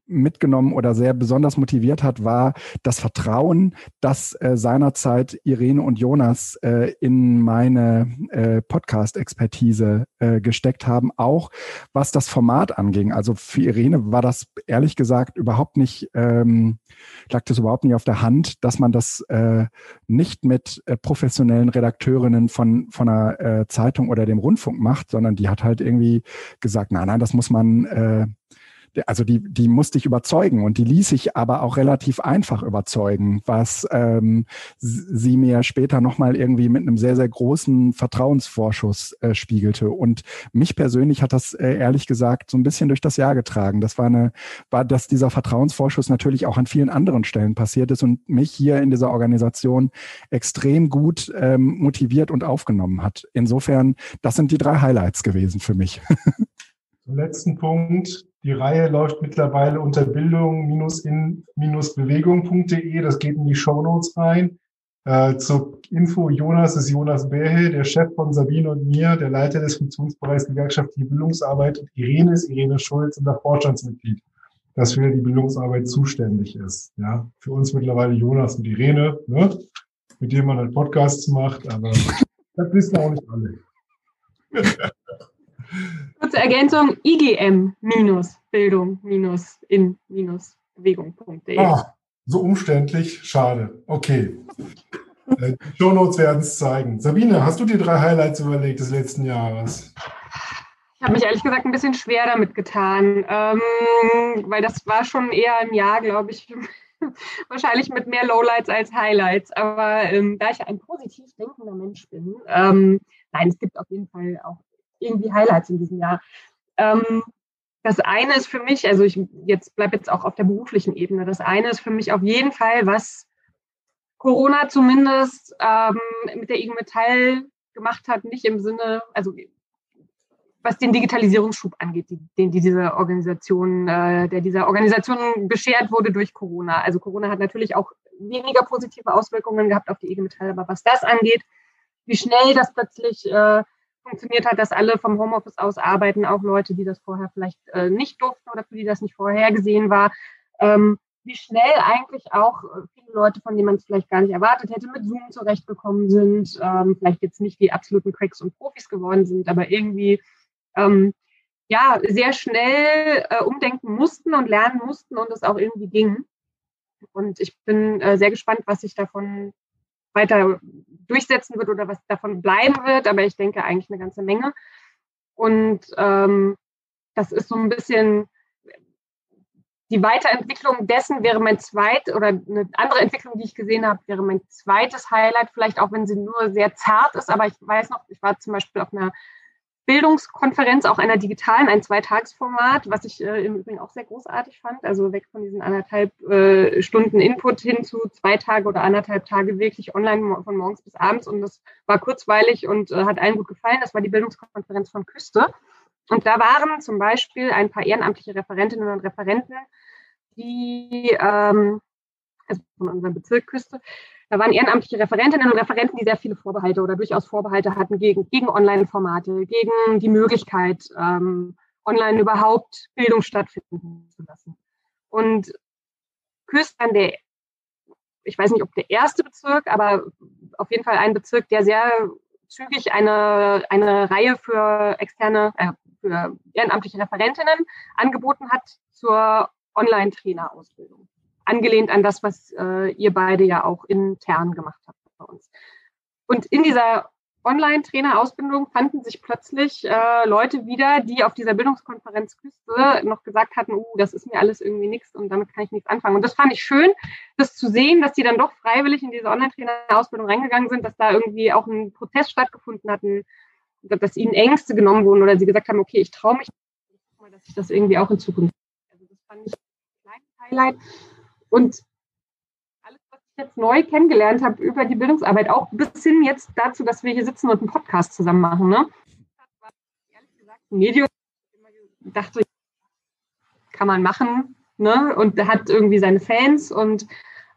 [SPEAKER 3] mitgenommen oder sehr besonders motiviert hat, war das Vertrauen, das äh, seinerzeit Irene und Jonas äh, in meine äh, Podcast-Expertise äh, gesteckt haben, auch was das Format anging. Also für Irene war das ehrlich gesagt überhaupt nicht, ähm, lag das überhaupt nicht auf der Hand, dass man das äh, nicht mit äh, professionellen Redakteurinnen von, von einer äh, Zeitung oder dem Rundfunk macht, sondern die hat halt irgendwie gesagt, nein, nein, das muss man äh, also die, die musste ich überzeugen und die ließ ich aber auch relativ einfach überzeugen, was ähm, sie mir später nochmal irgendwie mit einem sehr, sehr großen Vertrauensvorschuss äh, spiegelte. Und mich persönlich hat das äh, ehrlich gesagt so ein bisschen durch das Jahr getragen. Das war eine, war, dass dieser Vertrauensvorschuss natürlich auch an vielen anderen Stellen passiert ist und mich hier in dieser Organisation extrem gut ähm, motiviert und aufgenommen hat. Insofern, das sind die drei Highlights gewesen für mich.
[SPEAKER 1] Letzten Punkt. Die Reihe läuft mittlerweile unter bildung-in-bewegung.de. Das geht in die Shownotes rein. Äh, zur Info, Jonas ist Jonas Bärhe, der Chef von Sabine und mir, der Leiter des Funktionsbereichs gewerkschaftliche Bildungsarbeit und Irene ist Irene Schulz, unser Vorstandsmitglied, das für die Bildungsarbeit zuständig ist. Ja, für uns mittlerweile Jonas und Irene, ne? mit denen man halt Podcasts macht, aber das wissen auch nicht alle.
[SPEAKER 2] Kurze Ergänzung, igm-bildung-in-bewegung.de.
[SPEAKER 1] Ah, so umständlich, schade. Okay. Äh, die Shownotes werden es zeigen. Sabine, hast du dir drei Highlights überlegt des letzten Jahres?
[SPEAKER 2] Ich habe mich ehrlich gesagt ein bisschen schwer damit getan, ähm, weil das war schon eher ein Jahr, glaube ich, wahrscheinlich mit mehr Lowlights als Highlights. Aber ähm, da ich ein positiv denkender Mensch bin, ähm, nein, es gibt auf jeden Fall auch irgendwie Highlights in diesem Jahr. Ähm, das eine ist für mich, also ich jetzt bleibe jetzt auch auf der beruflichen Ebene, das eine ist für mich auf jeden Fall, was Corona zumindest ähm, mit der IG Metall gemacht hat, nicht im Sinne, also was den Digitalisierungsschub angeht, den die diese Organisation, äh, der dieser Organisation beschert wurde durch Corona. Also Corona hat natürlich auch weniger positive Auswirkungen gehabt auf die IG Metall, aber was das angeht, wie schnell das plötzlich äh, funktioniert hat, dass alle vom Homeoffice aus arbeiten, auch Leute, die das vorher vielleicht äh, nicht durften oder für die das nicht vorhergesehen war. Ähm, wie schnell eigentlich auch äh, viele Leute, von denen man es vielleicht gar nicht erwartet hätte, mit Zoom zurechtgekommen sind, ähm, vielleicht jetzt nicht die absoluten Cracks und Profis geworden sind, aber irgendwie ähm, ja sehr schnell äh, umdenken mussten und lernen mussten und es auch irgendwie ging. Und ich bin äh, sehr gespannt, was sich davon weiter durchsetzen wird oder was davon bleiben wird, aber ich denke eigentlich eine ganze Menge. Und ähm, das ist so ein bisschen die Weiterentwicklung dessen wäre mein zweit oder eine andere Entwicklung, die ich gesehen habe, wäre mein zweites Highlight, vielleicht auch wenn sie nur sehr zart ist, aber ich weiß noch, ich war zum Beispiel auf einer Bildungskonferenz, auch einer digitalen, ein Zweitagsformat, was ich äh, im Übrigen auch sehr großartig fand. Also weg von diesen anderthalb äh, Stunden Input hin zu zwei Tage oder anderthalb Tage wirklich online von morgens bis abends. Und das war kurzweilig und äh, hat allen gut gefallen. Das war die Bildungskonferenz von Küste. Und da waren zum Beispiel ein paar ehrenamtliche Referentinnen und Referenten, die ähm, also von unserem Bezirk Küste, da waren ehrenamtliche Referentinnen und Referenten, die sehr viele Vorbehalte oder durchaus Vorbehalte hatten gegen, gegen Online-Formate, gegen die Möglichkeit, ähm, online überhaupt Bildung stattfinden zu lassen. Und Küstern, der, ich weiß nicht, ob der erste Bezirk, aber auf jeden Fall ein Bezirk, der sehr zügig eine, eine Reihe für externe, äh, für ehrenamtliche Referentinnen angeboten hat zur Online-Trainer-Ausbildung angelehnt an das, was äh, ihr beide ja auch intern gemacht habt bei uns. Und in dieser Online-Trainer-Ausbildung fanden sich plötzlich äh, Leute wieder, die auf dieser Bildungskonferenz Küste noch gesagt hatten, uh, das ist mir alles irgendwie nichts und damit kann ich nichts anfangen. Und das fand ich schön, das zu sehen, dass die dann doch freiwillig in diese Online-Trainer-Ausbildung reingegangen sind, dass da irgendwie auch ein Prozess stattgefunden hat, dass ihnen Ängste genommen wurden oder sie gesagt haben, okay, ich traue mich, dass ich das irgendwie auch in Zukunft. Also das fand ich ein kleines Highlight. Und alles, was ich jetzt neu kennengelernt habe über die Bildungsarbeit, auch bis hin jetzt dazu, dass wir hier sitzen und einen Podcast zusammen machen, ne? War ehrlich gesagt ein Medium, ich dachte, kann man machen, ne? Und hat irgendwie seine Fans und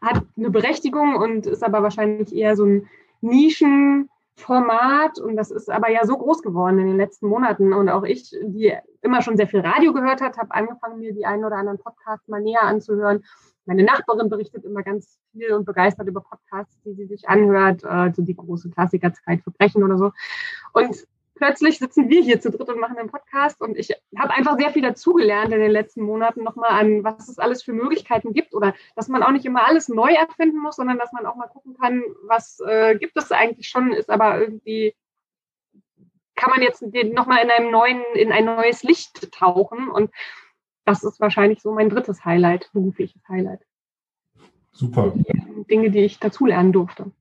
[SPEAKER 2] hat eine Berechtigung und ist aber wahrscheinlich eher so ein Nischen, Format und das ist aber ja so groß geworden in den letzten Monaten und auch ich, die immer schon sehr viel Radio gehört hat, habe angefangen, mir die einen oder anderen Podcasts mal näher anzuhören meine Nachbarin berichtet immer ganz viel und begeistert über Podcasts, die sie sich anhört, äh, so die große Klassiker Zeitverbrechen oder so. Und plötzlich sitzen wir hier zu dritt und machen einen Podcast und ich habe einfach sehr viel dazugelernt in den letzten Monaten nochmal an, was es alles für Möglichkeiten gibt oder dass man auch nicht immer alles neu erfinden muss, sondern dass man auch mal gucken kann, was äh, gibt es eigentlich schon, ist aber irgendwie kann man jetzt nochmal in einem neuen, in ein neues Licht tauchen und das ist wahrscheinlich so mein drittes Highlight, berufliches Highlight.
[SPEAKER 1] Super.
[SPEAKER 2] Die Dinge, die ich dazulernen durfte.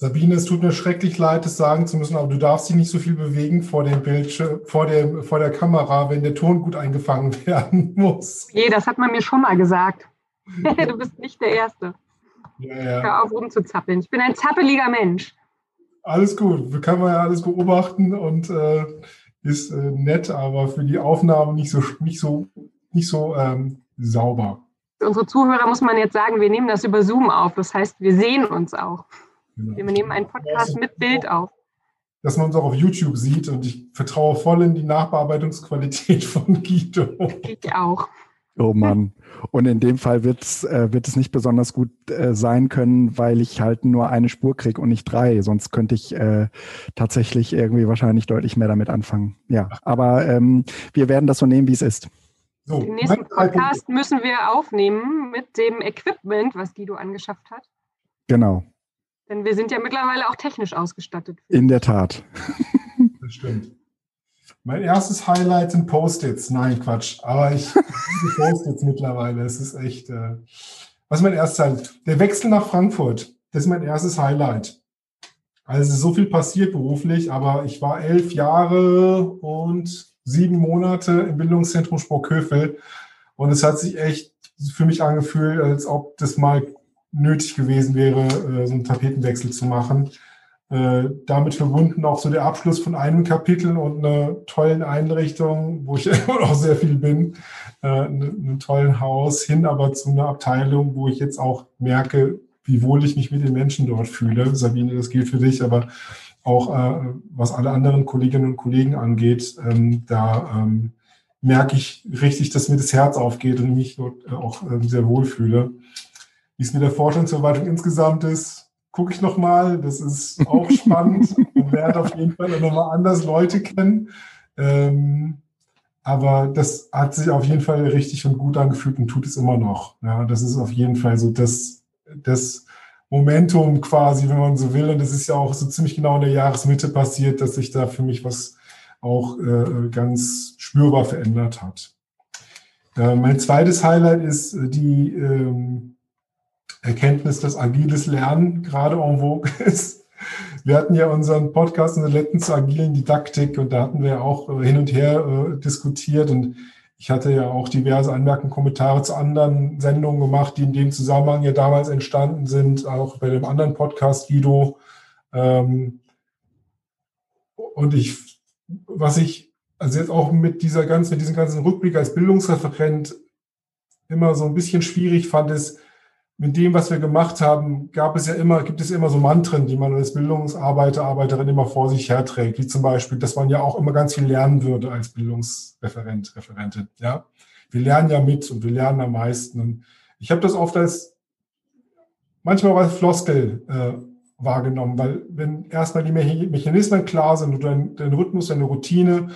[SPEAKER 1] Sabine, es tut mir schrecklich leid, es sagen zu müssen, aber du darfst dich nicht so viel bewegen vor dem Bildschirm, vor, dem, vor der Kamera, wenn der Ton gut eingefangen werden muss.
[SPEAKER 2] Nee, das hat man mir schon mal gesagt. du bist nicht der Erste.
[SPEAKER 1] Ja, ja.
[SPEAKER 2] Hör auf, rumzuzappeln. Ich bin ein zappeliger Mensch.
[SPEAKER 1] Alles gut, kann man ja alles beobachten und äh, ist äh, nett, aber für die Aufnahme nicht so, nicht so, nicht so ähm, sauber.
[SPEAKER 2] Für unsere Zuhörer muss man jetzt sagen, wir nehmen das über Zoom auf. Das heißt, wir sehen uns auch. Genau. Wir nehmen einen Podcast mit Bild auf.
[SPEAKER 1] Dass man uns auch auf YouTube sieht und ich vertraue voll in die Nachbearbeitungsqualität von Guido.
[SPEAKER 2] Ich auch.
[SPEAKER 3] Oh Mann. Und in dem Fall wird's, äh, wird es nicht besonders gut äh, sein können, weil ich halt nur eine Spur kriege und nicht drei. Sonst könnte ich äh, tatsächlich irgendwie wahrscheinlich deutlich mehr damit anfangen. Ja, aber ähm, wir werden das so nehmen, wie es ist.
[SPEAKER 2] So, Den nächsten Podcast müssen wir aufnehmen mit dem Equipment, was Guido angeschafft hat.
[SPEAKER 3] Genau.
[SPEAKER 2] Denn wir sind ja mittlerweile auch technisch ausgestattet.
[SPEAKER 3] In der Tat.
[SPEAKER 1] Das stimmt. Mein erstes Highlight sind Post-its. Nein, Quatsch. Aber ich liebe Post-its mittlerweile. Es ist echt. Äh, was ist mein erstes Highlight? Der Wechsel nach Frankfurt. Das ist mein erstes Highlight. Also so viel passiert beruflich, aber ich war elf Jahre und sieben Monate im Bildungszentrum Sprockhövel und es hat sich echt für mich angefühlt, als ob das mal nötig gewesen wäre, äh, so einen Tapetenwechsel zu machen. Äh, damit verbunden auch so der Abschluss von einem Kapitel und einer tollen Einrichtung, wo ich immer noch sehr viel bin, äh, einem tollen Haus, hin aber zu einer Abteilung, wo ich jetzt auch merke, wie wohl ich mich mit den Menschen dort fühle. Sabine, das gilt für dich, aber auch äh, was alle anderen Kolleginnen und Kollegen angeht, ähm, da ähm, merke ich richtig, dass mir das Herz aufgeht und ich mich dort äh, auch äh, sehr wohl fühle. Wie es mit der Forschungsverwaltung insgesamt ist, gucke ich nochmal. Das ist auch spannend und werde auf jeden Fall nochmal anders Leute kennen. Ähm, aber das hat sich auf jeden Fall richtig und gut angefühlt und tut es immer noch. Ja, das ist auf jeden Fall so das, das Momentum quasi, wenn man so will. Und das ist ja auch so ziemlich genau in der Jahresmitte passiert, dass sich da für mich was auch äh, ganz spürbar verändert hat. Äh, mein zweites Highlight ist die ähm, Erkenntnis, dass agiles Lernen gerade en vogue ist. Wir hatten ja unseren Podcast in der letzten zur agilen Didaktik und da hatten wir auch äh, hin und her äh, diskutiert und ich hatte ja auch diverse Anmerkungen, Kommentare zu anderen Sendungen gemacht, die in dem Zusammenhang ja damals entstanden sind, auch bei dem anderen Podcast Guido. Ähm, und ich, was ich also jetzt auch mit dieser ganzen, mit diesem ganzen Rückblick als Bildungsreferent immer so ein bisschen schwierig fand, ist, mit dem, was wir gemacht haben, gab es ja immer, gibt es immer so Mantren, die man als Bildungsarbeiter, Arbeiterin immer vor sich herträgt, wie zum Beispiel, dass man ja auch immer ganz viel lernen würde als Bildungsreferent, Referentin. Ja, wir lernen ja mit und wir lernen am meisten. Und ich habe das oft als manchmal als Floskel äh, wahrgenommen, weil wenn erstmal die Mechanismen klar sind und dein, dein Rhythmus, deine Routine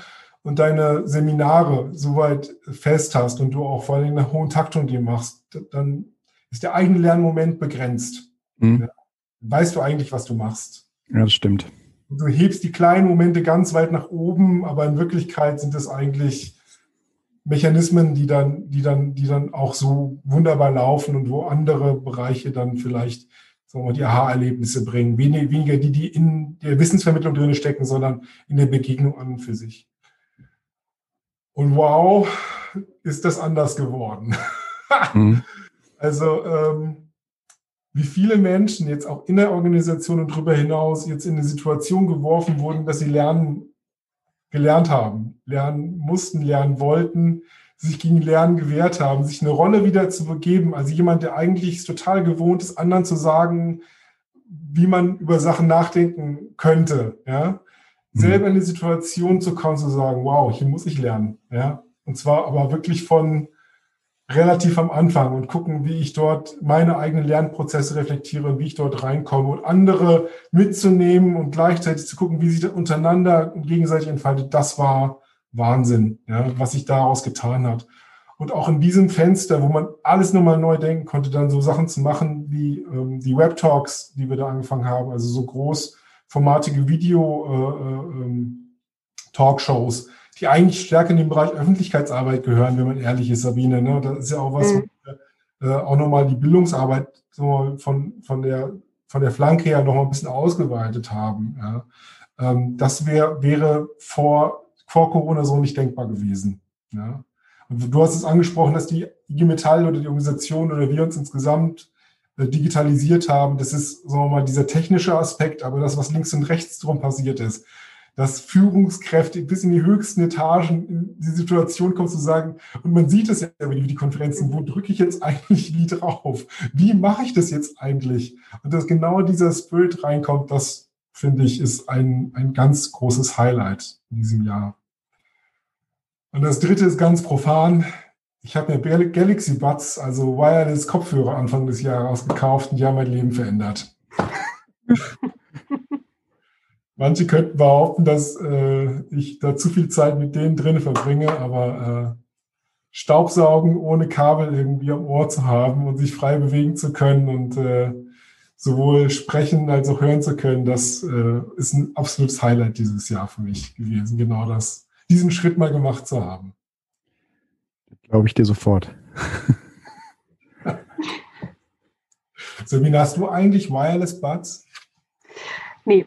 [SPEAKER 1] und deine Seminare soweit fest hast und du auch vor allem eine hohe Taktung die machst, dann ist der eigene Lernmoment begrenzt. Mhm. Weißt du eigentlich, was du machst?
[SPEAKER 3] Ja, das stimmt.
[SPEAKER 1] Du hebst die kleinen Momente ganz weit nach oben, aber in Wirklichkeit sind es eigentlich Mechanismen, die dann, die dann, die dann auch so wunderbar laufen und wo andere Bereiche dann vielleicht sagen wir die Aha-Erlebnisse bringen. Weniger die, die in der Wissensvermittlung drin stecken, sondern in der Begegnung an und für sich. Und wow, ist das anders geworden. Mhm. Also ähm, wie viele Menschen jetzt auch in der Organisation und darüber hinaus jetzt in eine Situation geworfen wurden, dass sie lernen, gelernt haben, lernen mussten, lernen wollten, sich gegen Lernen gewehrt haben, sich eine Rolle wieder zu begeben. Also jemand, der eigentlich total gewohnt ist, anderen zu sagen, wie man über Sachen nachdenken könnte, ja, mhm. selber in die Situation zu kommen, zu sagen, wow, hier muss ich lernen, ja, und zwar aber wirklich von relativ am Anfang und gucken, wie ich dort meine eigenen Lernprozesse reflektiere und wie ich dort reinkomme und andere mitzunehmen und gleichzeitig zu gucken, wie sich das untereinander gegenseitig entfaltet, das war Wahnsinn, ja, was sich daraus getan hat. Und auch in diesem Fenster, wo man alles nochmal neu denken konnte, dann so Sachen zu machen wie ähm, die Web Talks, die wir da angefangen haben, also so großformatige Video-Talkshows, äh, äh, die eigentlich stärker in den Bereich Öffentlichkeitsarbeit gehören, wenn man ehrlich ist, Sabine. Ne? Das ist ja auch was, mhm. äh, auch nochmal die Bildungsarbeit so von, von, der, von der Flanke her nochmal ein bisschen ausgeweitet haben. Ja? Ähm, das wär, wäre vor, vor Corona so nicht denkbar gewesen. Ja? Und du hast es angesprochen, dass die IG Metall oder die Organisation oder wir uns insgesamt äh, digitalisiert haben. Das ist, sagen wir mal, dieser technische Aspekt, aber das, was links und rechts drum passiert ist, dass Führungskräfte bis in die höchsten Etagen in die Situation kommen zu sagen, und man sieht es ja wie die Konferenzen, wo drücke ich jetzt eigentlich wie drauf? Wie mache ich das jetzt eigentlich? Und dass genau dieser Spirit reinkommt, das finde ich, ist ein, ein ganz großes Highlight in diesem Jahr. Und das dritte ist ganz profan. Ich habe mir Galaxy Buds, also Wireless Kopfhörer Anfang des Jahres gekauft und die haben mein Leben verändert. Manche könnten behaupten, dass äh, ich da zu viel Zeit mit denen drin verbringe, aber äh, Staubsaugen ohne Kabel irgendwie am Ohr zu haben und sich frei bewegen zu können und äh, sowohl sprechen als auch hören zu können, das äh, ist ein absolutes Highlight dieses Jahr für mich gewesen, genau das, diesen Schritt mal gemacht zu haben.
[SPEAKER 3] Glaube ich dir sofort.
[SPEAKER 1] Sabine, hast du eigentlich Wireless Buds?
[SPEAKER 2] Nee,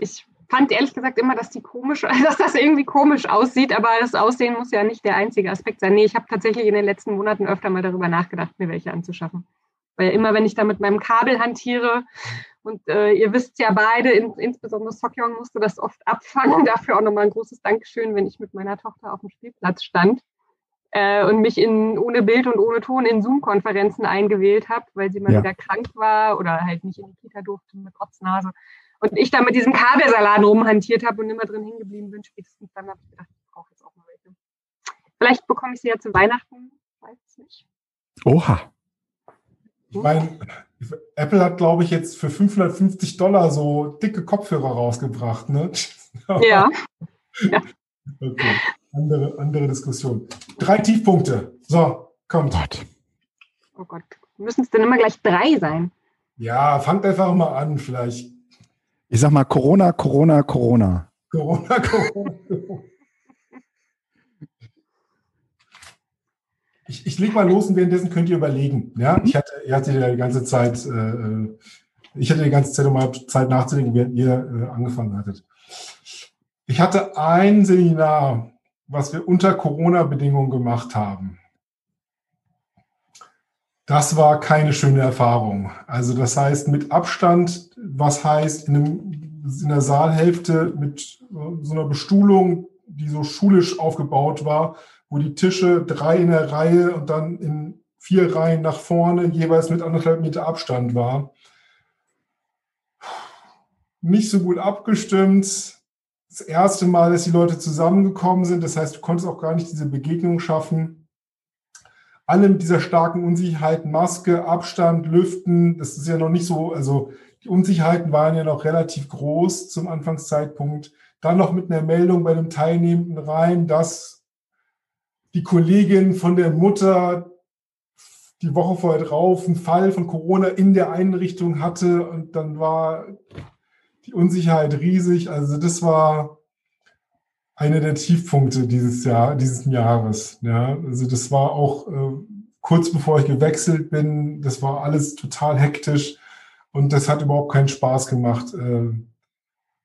[SPEAKER 2] ich fand ehrlich gesagt immer, dass die komisch, dass das irgendwie komisch aussieht, aber das Aussehen muss ja nicht der einzige Aspekt sein. Nee, ich habe tatsächlich in den letzten Monaten öfter mal darüber nachgedacht, mir welche anzuschaffen. Weil immer, wenn ich da mit meinem Kabel hantiere, und äh, ihr wisst ja beide, in, insbesondere Sokyong musste das oft abfangen. Dafür auch nochmal ein großes Dankeschön, wenn ich mit meiner Tochter auf dem Spielplatz stand äh, und mich in, ohne Bild und ohne Ton in Zoom-Konferenzen eingewählt habe, weil sie mal ja. wieder krank war oder halt nicht in die Kita durfte mit Rotznase. Und ich da mit diesem Kabelsalat rumhantiert habe und immer drin hängen geblieben bin, spätestens dann habe ich gedacht, ich brauche jetzt auch mal welche. Vielleicht bekomme ich sie ja zu Weihnachten, weiß es nicht.
[SPEAKER 3] Oha.
[SPEAKER 1] Ich meine, Apple hat, glaube ich, jetzt für 550 Dollar so dicke Kopfhörer rausgebracht, ne?
[SPEAKER 2] Ja. ja.
[SPEAKER 1] Okay, andere, andere Diskussion. Drei Tiefpunkte. So, kommt.
[SPEAKER 2] Oh Gott. Müssen es denn immer gleich drei sein?
[SPEAKER 1] Ja, fangt einfach mal an, vielleicht
[SPEAKER 3] ich sag mal Corona, Corona, Corona.
[SPEAKER 1] Corona, Corona. Ich, ich leg mal los und währenddessen könnt ihr überlegen. Ja, ich hatte, ich hatte die ganze Zeit äh, Ich hatte die ganze Zeit mal Zeit nachzudenken, während ihr äh, angefangen hattet. Ich hatte ein Seminar, was wir unter Corona-Bedingungen gemacht haben. Das war keine schöne Erfahrung. Also das heißt mit Abstand, was heißt in, einem, in der Saalhälfte mit so einer Bestuhlung, die so schulisch aufgebaut war, wo die Tische drei in der Reihe und dann in vier Reihen nach vorne jeweils mit anderthalb Meter Abstand war. Nicht so gut abgestimmt. Das erste Mal, dass die Leute zusammengekommen sind. Das heißt, du konntest auch gar nicht diese Begegnung schaffen alle mit dieser starken Unsicherheit, Maske, Abstand, Lüften, das ist ja noch nicht so, also die Unsicherheiten waren ja noch relativ groß zum Anfangszeitpunkt. Dann noch mit einer Meldung bei dem Teilnehmenden rein, dass die Kollegin von der Mutter die Woche vorher drauf einen Fall von Corona in der Einrichtung hatte und dann war die Unsicherheit riesig. Also das war einer der Tiefpunkte dieses Jahr, dieses Jahres. Ja, also das war auch äh, kurz bevor ich gewechselt bin. Das war alles total hektisch und das hat überhaupt keinen Spaß gemacht. Äh,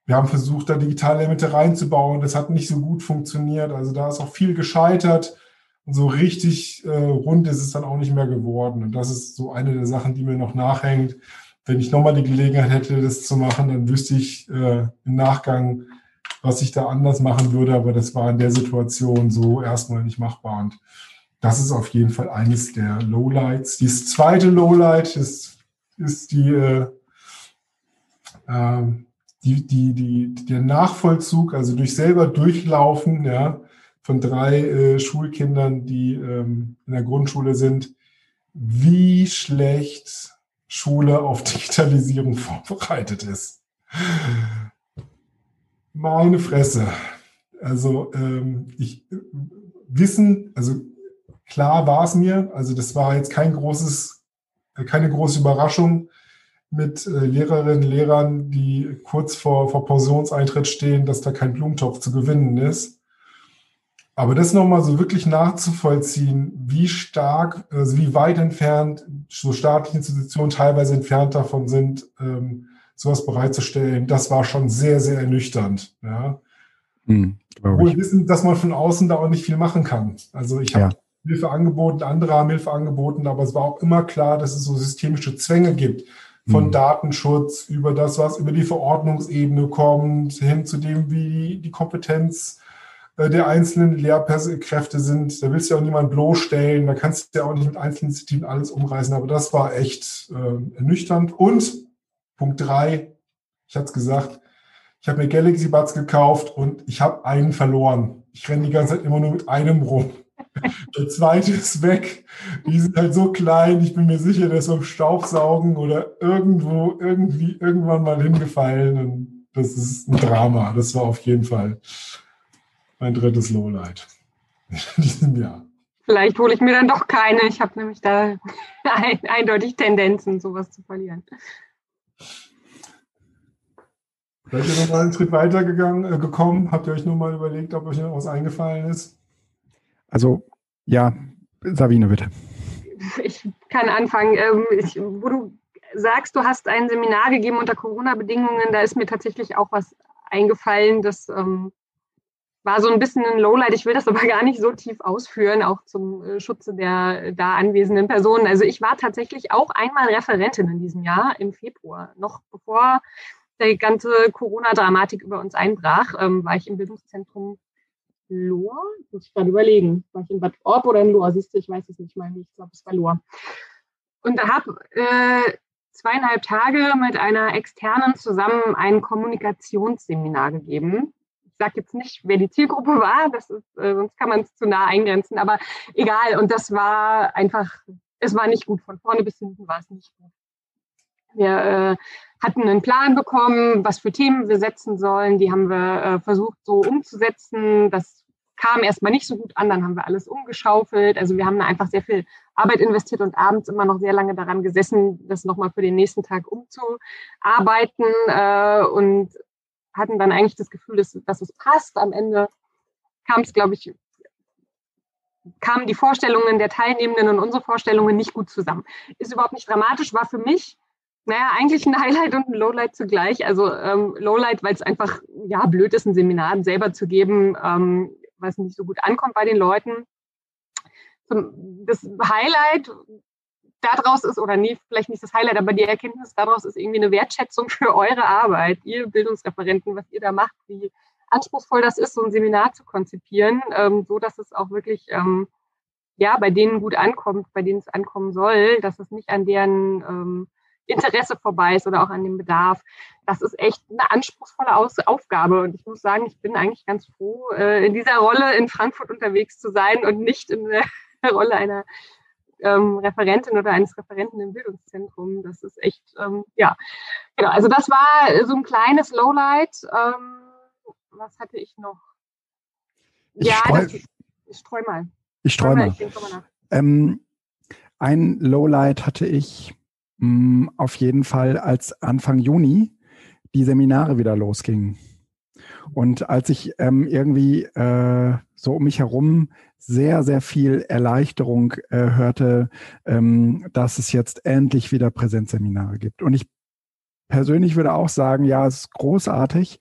[SPEAKER 1] wir haben versucht, da digitale Elemente reinzubauen. Das hat nicht so gut funktioniert. Also da ist auch viel gescheitert. Und so richtig äh, rund ist es dann auch nicht mehr geworden. Und das ist so eine der Sachen, die mir noch nachhängt. Wenn ich nochmal die Gelegenheit hätte, das zu machen, dann wüsste ich äh, im Nachgang, was ich da anders machen würde, aber das war in der Situation so erstmal nicht machbar. Und das ist auf jeden Fall eines der Lowlights. Das zweite Lowlight ist, ist die, äh, ähm, die, die, die, der Nachvollzug, also durch selber durchlaufen, ja, von drei äh, Schulkindern, die ähm, in der Grundschule sind, wie schlecht Schule auf Digitalisierung vorbereitet ist. Meine Fresse. Also ähm, ich wissen, also klar war es mir, also das war jetzt kein großes, keine große Überraschung mit äh, Lehrerinnen, Lehrern, die kurz vor, vor Pensionseintritt stehen, dass da kein Blumentopf zu gewinnen ist. Aber das nochmal so wirklich nachzuvollziehen, wie stark, also wie weit entfernt so staatliche Institutionen teilweise entfernt davon sind, ähm, sowas bereitzustellen, das war schon sehr, sehr ernüchternd. Ja. Hm, Obwohl wir wissen, dass man von außen da auch nicht viel machen kann. Also ich habe ja. Hilfe angeboten, andere haben Hilfe angeboten, aber es war auch immer klar, dass es so systemische Zwänge gibt von hm. Datenschutz über das, was über die Verordnungsebene kommt, hin zu dem, wie die Kompetenz äh, der einzelnen Lehrkräfte sind. Da willst du ja auch niemand bloßstellen, da kannst du ja auch nicht mit einzelnen Initiativen alles umreißen, aber das war echt äh, ernüchternd. Und Punkt drei, ich hatte es gesagt, ich habe mir Galaxy Buds gekauft und ich habe einen verloren. Ich renne die ganze Zeit immer nur mit einem rum. Der zweite ist weg. Die sind halt so klein. Ich bin mir sicher, der ist beim Staubsaugen oder irgendwo, irgendwie, irgendwann mal hingefallen. Und das ist ein Drama. Das war auf jeden Fall mein drittes Lowlight in diesem Jahr.
[SPEAKER 2] Vielleicht hole ich mir dann doch keine. Ich habe nämlich da eindeutig Tendenzen, sowas zu verlieren.
[SPEAKER 1] Seid ihr noch mal einen Schritt weiter gegangen, äh, gekommen? Habt ihr euch nur mal überlegt, ob euch noch was eingefallen ist?
[SPEAKER 3] Also, ja, Sabine, bitte.
[SPEAKER 2] Ich kann anfangen. Ähm, ich, wo du sagst, du hast ein Seminar gegeben unter Corona-Bedingungen, da ist mir tatsächlich auch was eingefallen, das ähm, war so ein bisschen ein Lowlight. Ich will das aber gar nicht so tief ausführen, auch zum äh, Schutze der da anwesenden Personen. Also ich war tatsächlich auch einmal Referentin in diesem Jahr im Februar, noch bevor die ganze Corona-Dramatik über uns einbrach, ähm, war ich im Bildungszentrum Lohr. Muss ich gerade überlegen. War ich in Bad Orb oder in Lohr? Siehst du, ich weiß es nicht mal. Ich glaube, es war Lohr. Und habe äh, zweieinhalb Tage mit einer externen zusammen ein Kommunikationsseminar gegeben. Ich sage jetzt nicht, wer die Zielgruppe war, das ist, äh, sonst kann man es zu nah eingrenzen, aber egal. Und das war einfach, es war nicht gut. Von vorne bis hinten war es nicht gut. Wir äh, hatten einen Plan bekommen, was für Themen wir setzen sollen. Die haben wir äh, versucht so umzusetzen. Das kam erstmal nicht so gut an, dann haben wir alles umgeschaufelt. Also wir haben da einfach sehr viel Arbeit investiert und abends immer noch sehr lange daran gesessen, das nochmal für den nächsten Tag umzuarbeiten äh, und hatten dann eigentlich das Gefühl, dass, dass es passt. Am Ende kam es, glaube ich, kamen die Vorstellungen der Teilnehmenden und unsere Vorstellungen nicht gut zusammen. Ist überhaupt nicht dramatisch, war für mich naja, eigentlich ein Highlight und ein Lowlight zugleich. Also ähm, Lowlight, weil es einfach ja blöd ist, ein Seminar selber zu geben, ähm, was nicht so gut ankommt bei den Leuten. Das Highlight daraus ist, oder nee, vielleicht nicht das Highlight, aber die Erkenntnis daraus ist irgendwie eine Wertschätzung für eure Arbeit, ihr Bildungsreferenten, was ihr da macht, wie anspruchsvoll das ist, so ein Seminar zu konzipieren, ähm, so dass es auch wirklich ähm, ja bei denen gut ankommt, bei denen es ankommen soll, dass es nicht an deren ähm, Interesse vorbei ist oder auch an dem Bedarf. Das ist echt eine anspruchsvolle Aus Aufgabe. Und ich muss sagen, ich bin eigentlich ganz froh, äh, in dieser Rolle in Frankfurt unterwegs zu sein und nicht in der Rolle einer ähm, Referentin oder eines Referenten im Bildungszentrum. Das ist echt, ähm, ja, genau. Also das war so ein kleines Lowlight. Ähm, was hatte ich noch?
[SPEAKER 3] Ich ja, streu, das,
[SPEAKER 2] ich streu mal.
[SPEAKER 3] Ich streu mal. Ich mal ähm, ein Lowlight hatte ich mh, mm, auf jeden Fall, als Anfang Juni die Seminare wieder losgingen. Und als ich ähm, irgendwie äh, so um mich herum sehr, sehr viel Erleichterung äh, hörte, ähm, dass es jetzt endlich wieder Präsenzseminare gibt. Und ich persönlich würde auch sagen, ja, es ist großartig,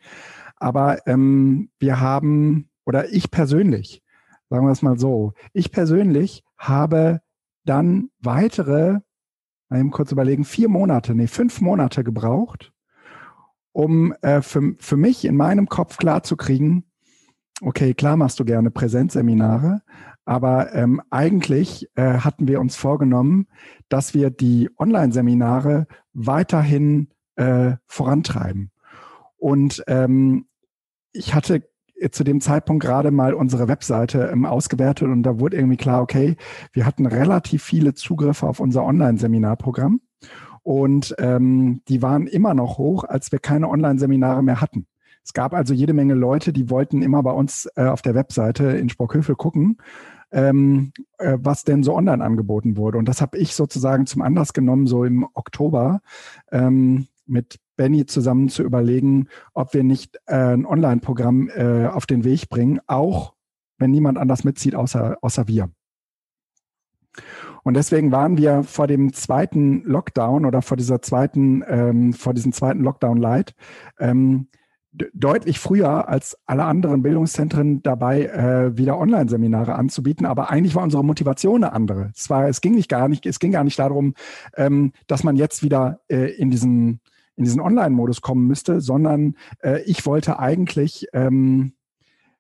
[SPEAKER 3] aber ähm, wir haben, oder ich persönlich, sagen wir es mal so, ich persönlich habe dann weitere mal eben kurz überlegen, vier Monate, nee, fünf Monate gebraucht, um äh, für, für mich in meinem Kopf klarzukriegen, okay, klar machst du gerne Präsenzseminare, aber ähm, eigentlich äh, hatten wir uns vorgenommen, dass wir die Online-Seminare weiterhin äh, vorantreiben. Und ähm, ich hatte zu dem Zeitpunkt gerade mal unsere Webseite ähm, ausgewertet und da wurde irgendwie klar, okay, wir hatten relativ viele Zugriffe auf unser Online-Seminarprogramm und ähm, die waren immer noch hoch, als wir keine Online-Seminare mehr hatten. Es gab also jede Menge Leute, die wollten immer bei uns äh, auf der Webseite in Sprockhövel gucken, ähm, äh, was denn so online angeboten wurde. Und das habe ich sozusagen zum Anlass genommen, so im Oktober ähm, mit Benny zusammen zu überlegen, ob wir nicht äh, ein Online-Programm äh, auf den Weg bringen, auch wenn niemand anders mitzieht, außer, außer wir. Und deswegen waren wir vor dem zweiten Lockdown oder vor dieser zweiten, ähm, vor diesem zweiten Lockdown Light ähm, deutlich früher als alle anderen Bildungszentren dabei, äh, wieder Online-Seminare anzubieten. Aber eigentlich war unsere Motivation eine andere. Es war, es ging nicht gar nicht, es ging gar nicht darum, ähm, dass man jetzt wieder äh, in diesen in diesen Online-Modus kommen müsste, sondern äh, ich wollte eigentlich ähm,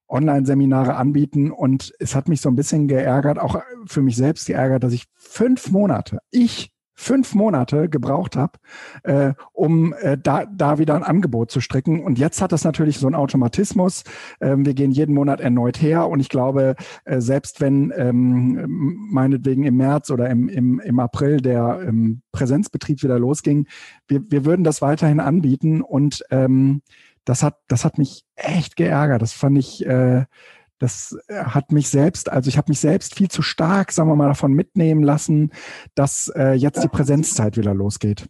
[SPEAKER 3] Online-Seminare anbieten und es hat mich so ein bisschen geärgert, auch für mich selbst geärgert, dass ich fünf Monate, ich fünf Monate gebraucht habe, äh, um äh, da, da wieder ein Angebot zu stricken. Und jetzt hat das natürlich so einen Automatismus. Ähm, wir gehen jeden Monat erneut her und ich glaube, äh, selbst wenn ähm, meinetwegen im März oder im, im, im April der ähm, Präsenzbetrieb wieder losging, wir, wir würden das weiterhin anbieten und ähm, das hat, das hat mich echt geärgert. Das fand ich, äh, das äh, hat mich selbst, also ich habe mich selbst viel zu stark, sagen wir mal, davon mitnehmen lassen, dass äh, jetzt die Präsenzzeit wieder losgeht.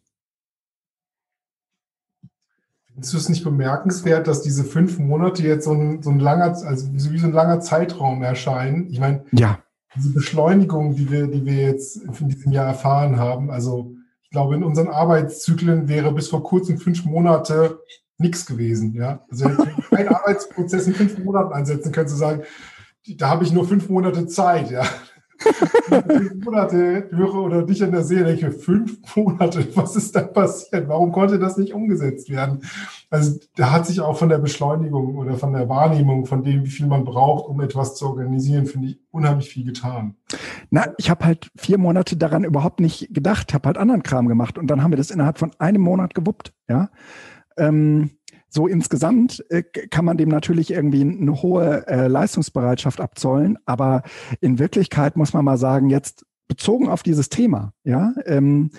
[SPEAKER 1] Findest du es nicht bemerkenswert, dass diese fünf Monate jetzt so ein, so ein langer, also wie so ein langer Zeitraum erscheinen? Ich meine,
[SPEAKER 3] ja.
[SPEAKER 1] diese Beschleunigung, die wir, die wir jetzt in diesem Jahr erfahren haben, also ich glaube, in unseren Arbeitszyklen wäre bis vor kurzem fünf Monate nichts gewesen. Ja? Also keinen Arbeitsprozess in fünf Monaten einsetzen können, zu sagen, da habe ich nur fünf Monate Zeit. Ja? fünf Monate höre oder dich in der Serie denke, fünf Monate, was ist da passiert? Warum konnte das nicht umgesetzt werden? Also da hat sich auch von der Beschleunigung oder von der Wahrnehmung von dem, wie viel man braucht, um etwas zu organisieren, finde ich unheimlich viel getan.
[SPEAKER 3] Na, ich habe halt vier Monate daran überhaupt nicht gedacht, habe halt anderen Kram gemacht und dann haben wir das innerhalb von einem Monat gewuppt, ja. Ähm, so insgesamt äh, kann man dem natürlich irgendwie eine hohe äh, Leistungsbereitschaft abzollen, aber in Wirklichkeit muss man mal sagen, jetzt bezogen auf dieses Thema, ja, ähm,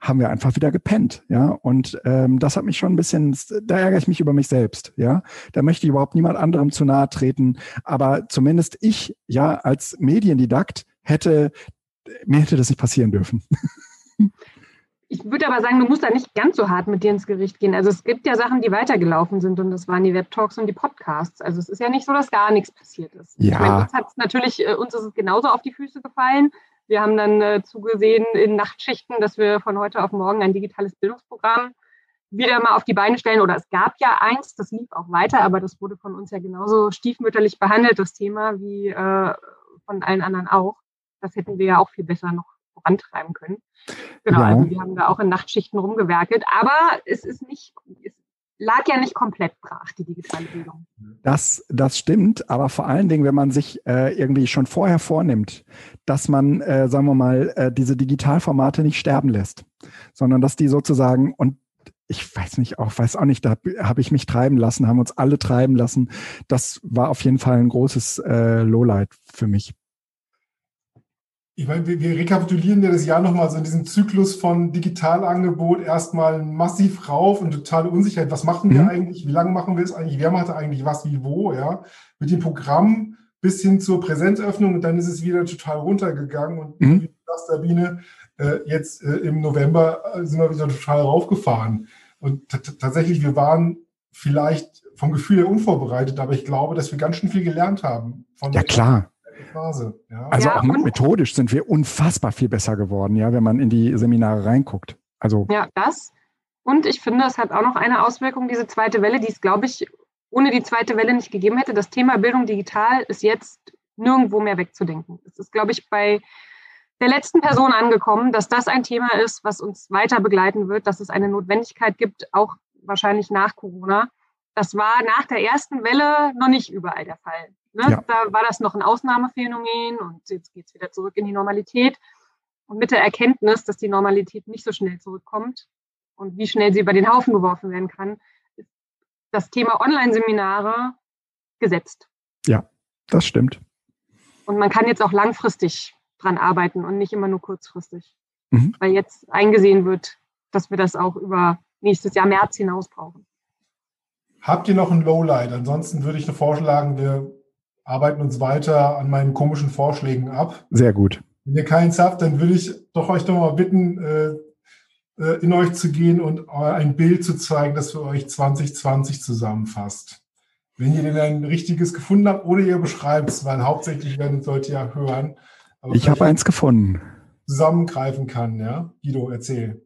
[SPEAKER 3] haben wir einfach wieder gepennt, ja. Und ähm, das hat mich schon ein bisschen, da ärgere ich mich über mich selbst, ja. Da möchte ich überhaupt niemand anderem zu nahe treten. Aber zumindest ich, ja, als Mediendidakt hätte, mir hätte das nicht passieren dürfen.
[SPEAKER 2] Ich würde aber sagen, du musst da nicht ganz so hart mit dir ins Gericht gehen. Also es gibt ja Sachen, die weitergelaufen sind und das waren die Webtalks und die Podcasts. Also es ist ja nicht so, dass gar nichts passiert ist.
[SPEAKER 3] Ja. Ich meine,
[SPEAKER 2] uns hat es natürlich, äh, uns ist es genauso auf die Füße gefallen. Wir haben dann äh, zugesehen in Nachtschichten, dass wir von heute auf morgen ein digitales Bildungsprogramm wieder mal auf die Beine stellen. Oder es gab ja eins, das lief auch weiter, aber das wurde von uns ja genauso stiefmütterlich behandelt, das Thema, wie äh, von allen anderen auch. Das hätten wir ja auch viel besser noch vorantreiben können. Genau, ja. also wir haben da auch in Nachtschichten rumgewerkelt, aber es ist nicht, es lag ja nicht komplett brach, die digitale Bildung.
[SPEAKER 3] Das, das stimmt, aber vor allen Dingen, wenn man sich äh, irgendwie schon vorher vornimmt, dass man, äh, sagen wir mal, äh, diese Digitalformate nicht sterben lässt, sondern dass die sozusagen, und ich weiß nicht, auch weiß auch nicht, da habe ich mich treiben lassen, haben uns alle treiben lassen. Das war auf jeden Fall ein großes äh, Lowlight für mich.
[SPEAKER 1] Ich meine, wir, wir rekapitulieren ja das Jahr nochmal so in diesem Zyklus von Digitalangebot erstmal massiv rauf und totale Unsicherheit. Was machen wir mhm. eigentlich? Wie lange machen wir es eigentlich? Wer macht eigentlich was, wie, wo? Ja, mit dem Programm bis hin zur Präsenzöffnung und dann ist es wieder total runtergegangen und mhm. sagst, Sabine, äh, jetzt äh, im November äh, sind wir wieder total raufgefahren. Und tatsächlich, wir waren vielleicht vom Gefühl her unvorbereitet, aber ich glaube, dass wir ganz schön viel gelernt haben.
[SPEAKER 3] ja, klar. Phase, ja. Also ja, auch methodisch sind wir unfassbar viel besser geworden, ja, wenn man in die Seminare reinguckt. Also
[SPEAKER 2] ja, das. Und ich finde, es hat auch noch eine Auswirkung, diese zweite Welle, die es, glaube ich, ohne die zweite Welle nicht gegeben hätte. Das Thema Bildung digital ist jetzt nirgendwo mehr wegzudenken. Es ist, glaube ich, bei der letzten Person angekommen, dass das ein Thema ist, was uns weiter begleiten wird, dass es eine Notwendigkeit gibt, auch wahrscheinlich nach Corona. Das war nach der ersten Welle noch nicht überall der Fall. Ne? Ja. Da war das noch ein Ausnahmephänomen und jetzt geht es wieder zurück in die Normalität. Und mit der Erkenntnis, dass die Normalität nicht so schnell zurückkommt und wie schnell sie über den Haufen geworfen werden kann, ist das Thema Online-Seminare gesetzt.
[SPEAKER 3] Ja, das stimmt.
[SPEAKER 2] Und man kann jetzt auch langfristig dran arbeiten und nicht immer nur kurzfristig. Mhm. Weil jetzt eingesehen wird, dass wir das auch über nächstes Jahr März hinaus brauchen.
[SPEAKER 1] Habt ihr noch ein Lowlight? Ansonsten würde ich nur vorschlagen, wir arbeiten uns weiter an meinen komischen Vorschlägen ab.
[SPEAKER 3] Sehr gut.
[SPEAKER 1] Wenn ihr keins habt, dann würde ich doch euch doch mal bitten, äh, äh in euch zu gehen und ein Bild zu zeigen, das für euch 2020 zusammenfasst. Wenn ihr denn ein richtiges gefunden habt oder ihr beschreibt es, weil hauptsächlich werden Leute ja hören.
[SPEAKER 3] ich habe eins gefunden.
[SPEAKER 1] Zusammengreifen kann, ja? Guido, erzähl.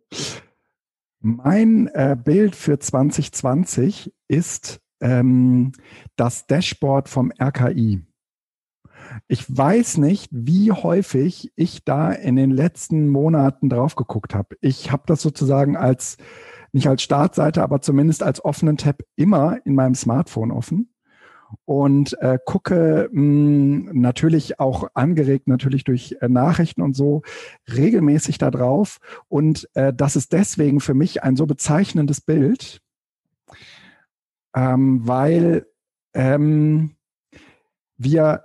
[SPEAKER 3] Mein äh, Bild für 2020 ist ähm, das Dashboard vom RKI. Ich weiß nicht, wie häufig ich da in den letzten Monaten drauf geguckt habe. Ich habe das sozusagen als, nicht als Startseite, aber zumindest als offenen Tab immer in meinem Smartphone offen und äh, gucke mh, hm, natürlich auch angeregt natürlich durch äh, Nachrichten und so regelmäßig da drauf und äh, das ist deswegen für mich ein so bezeichnendes Bild, ähm, weil ähm, wir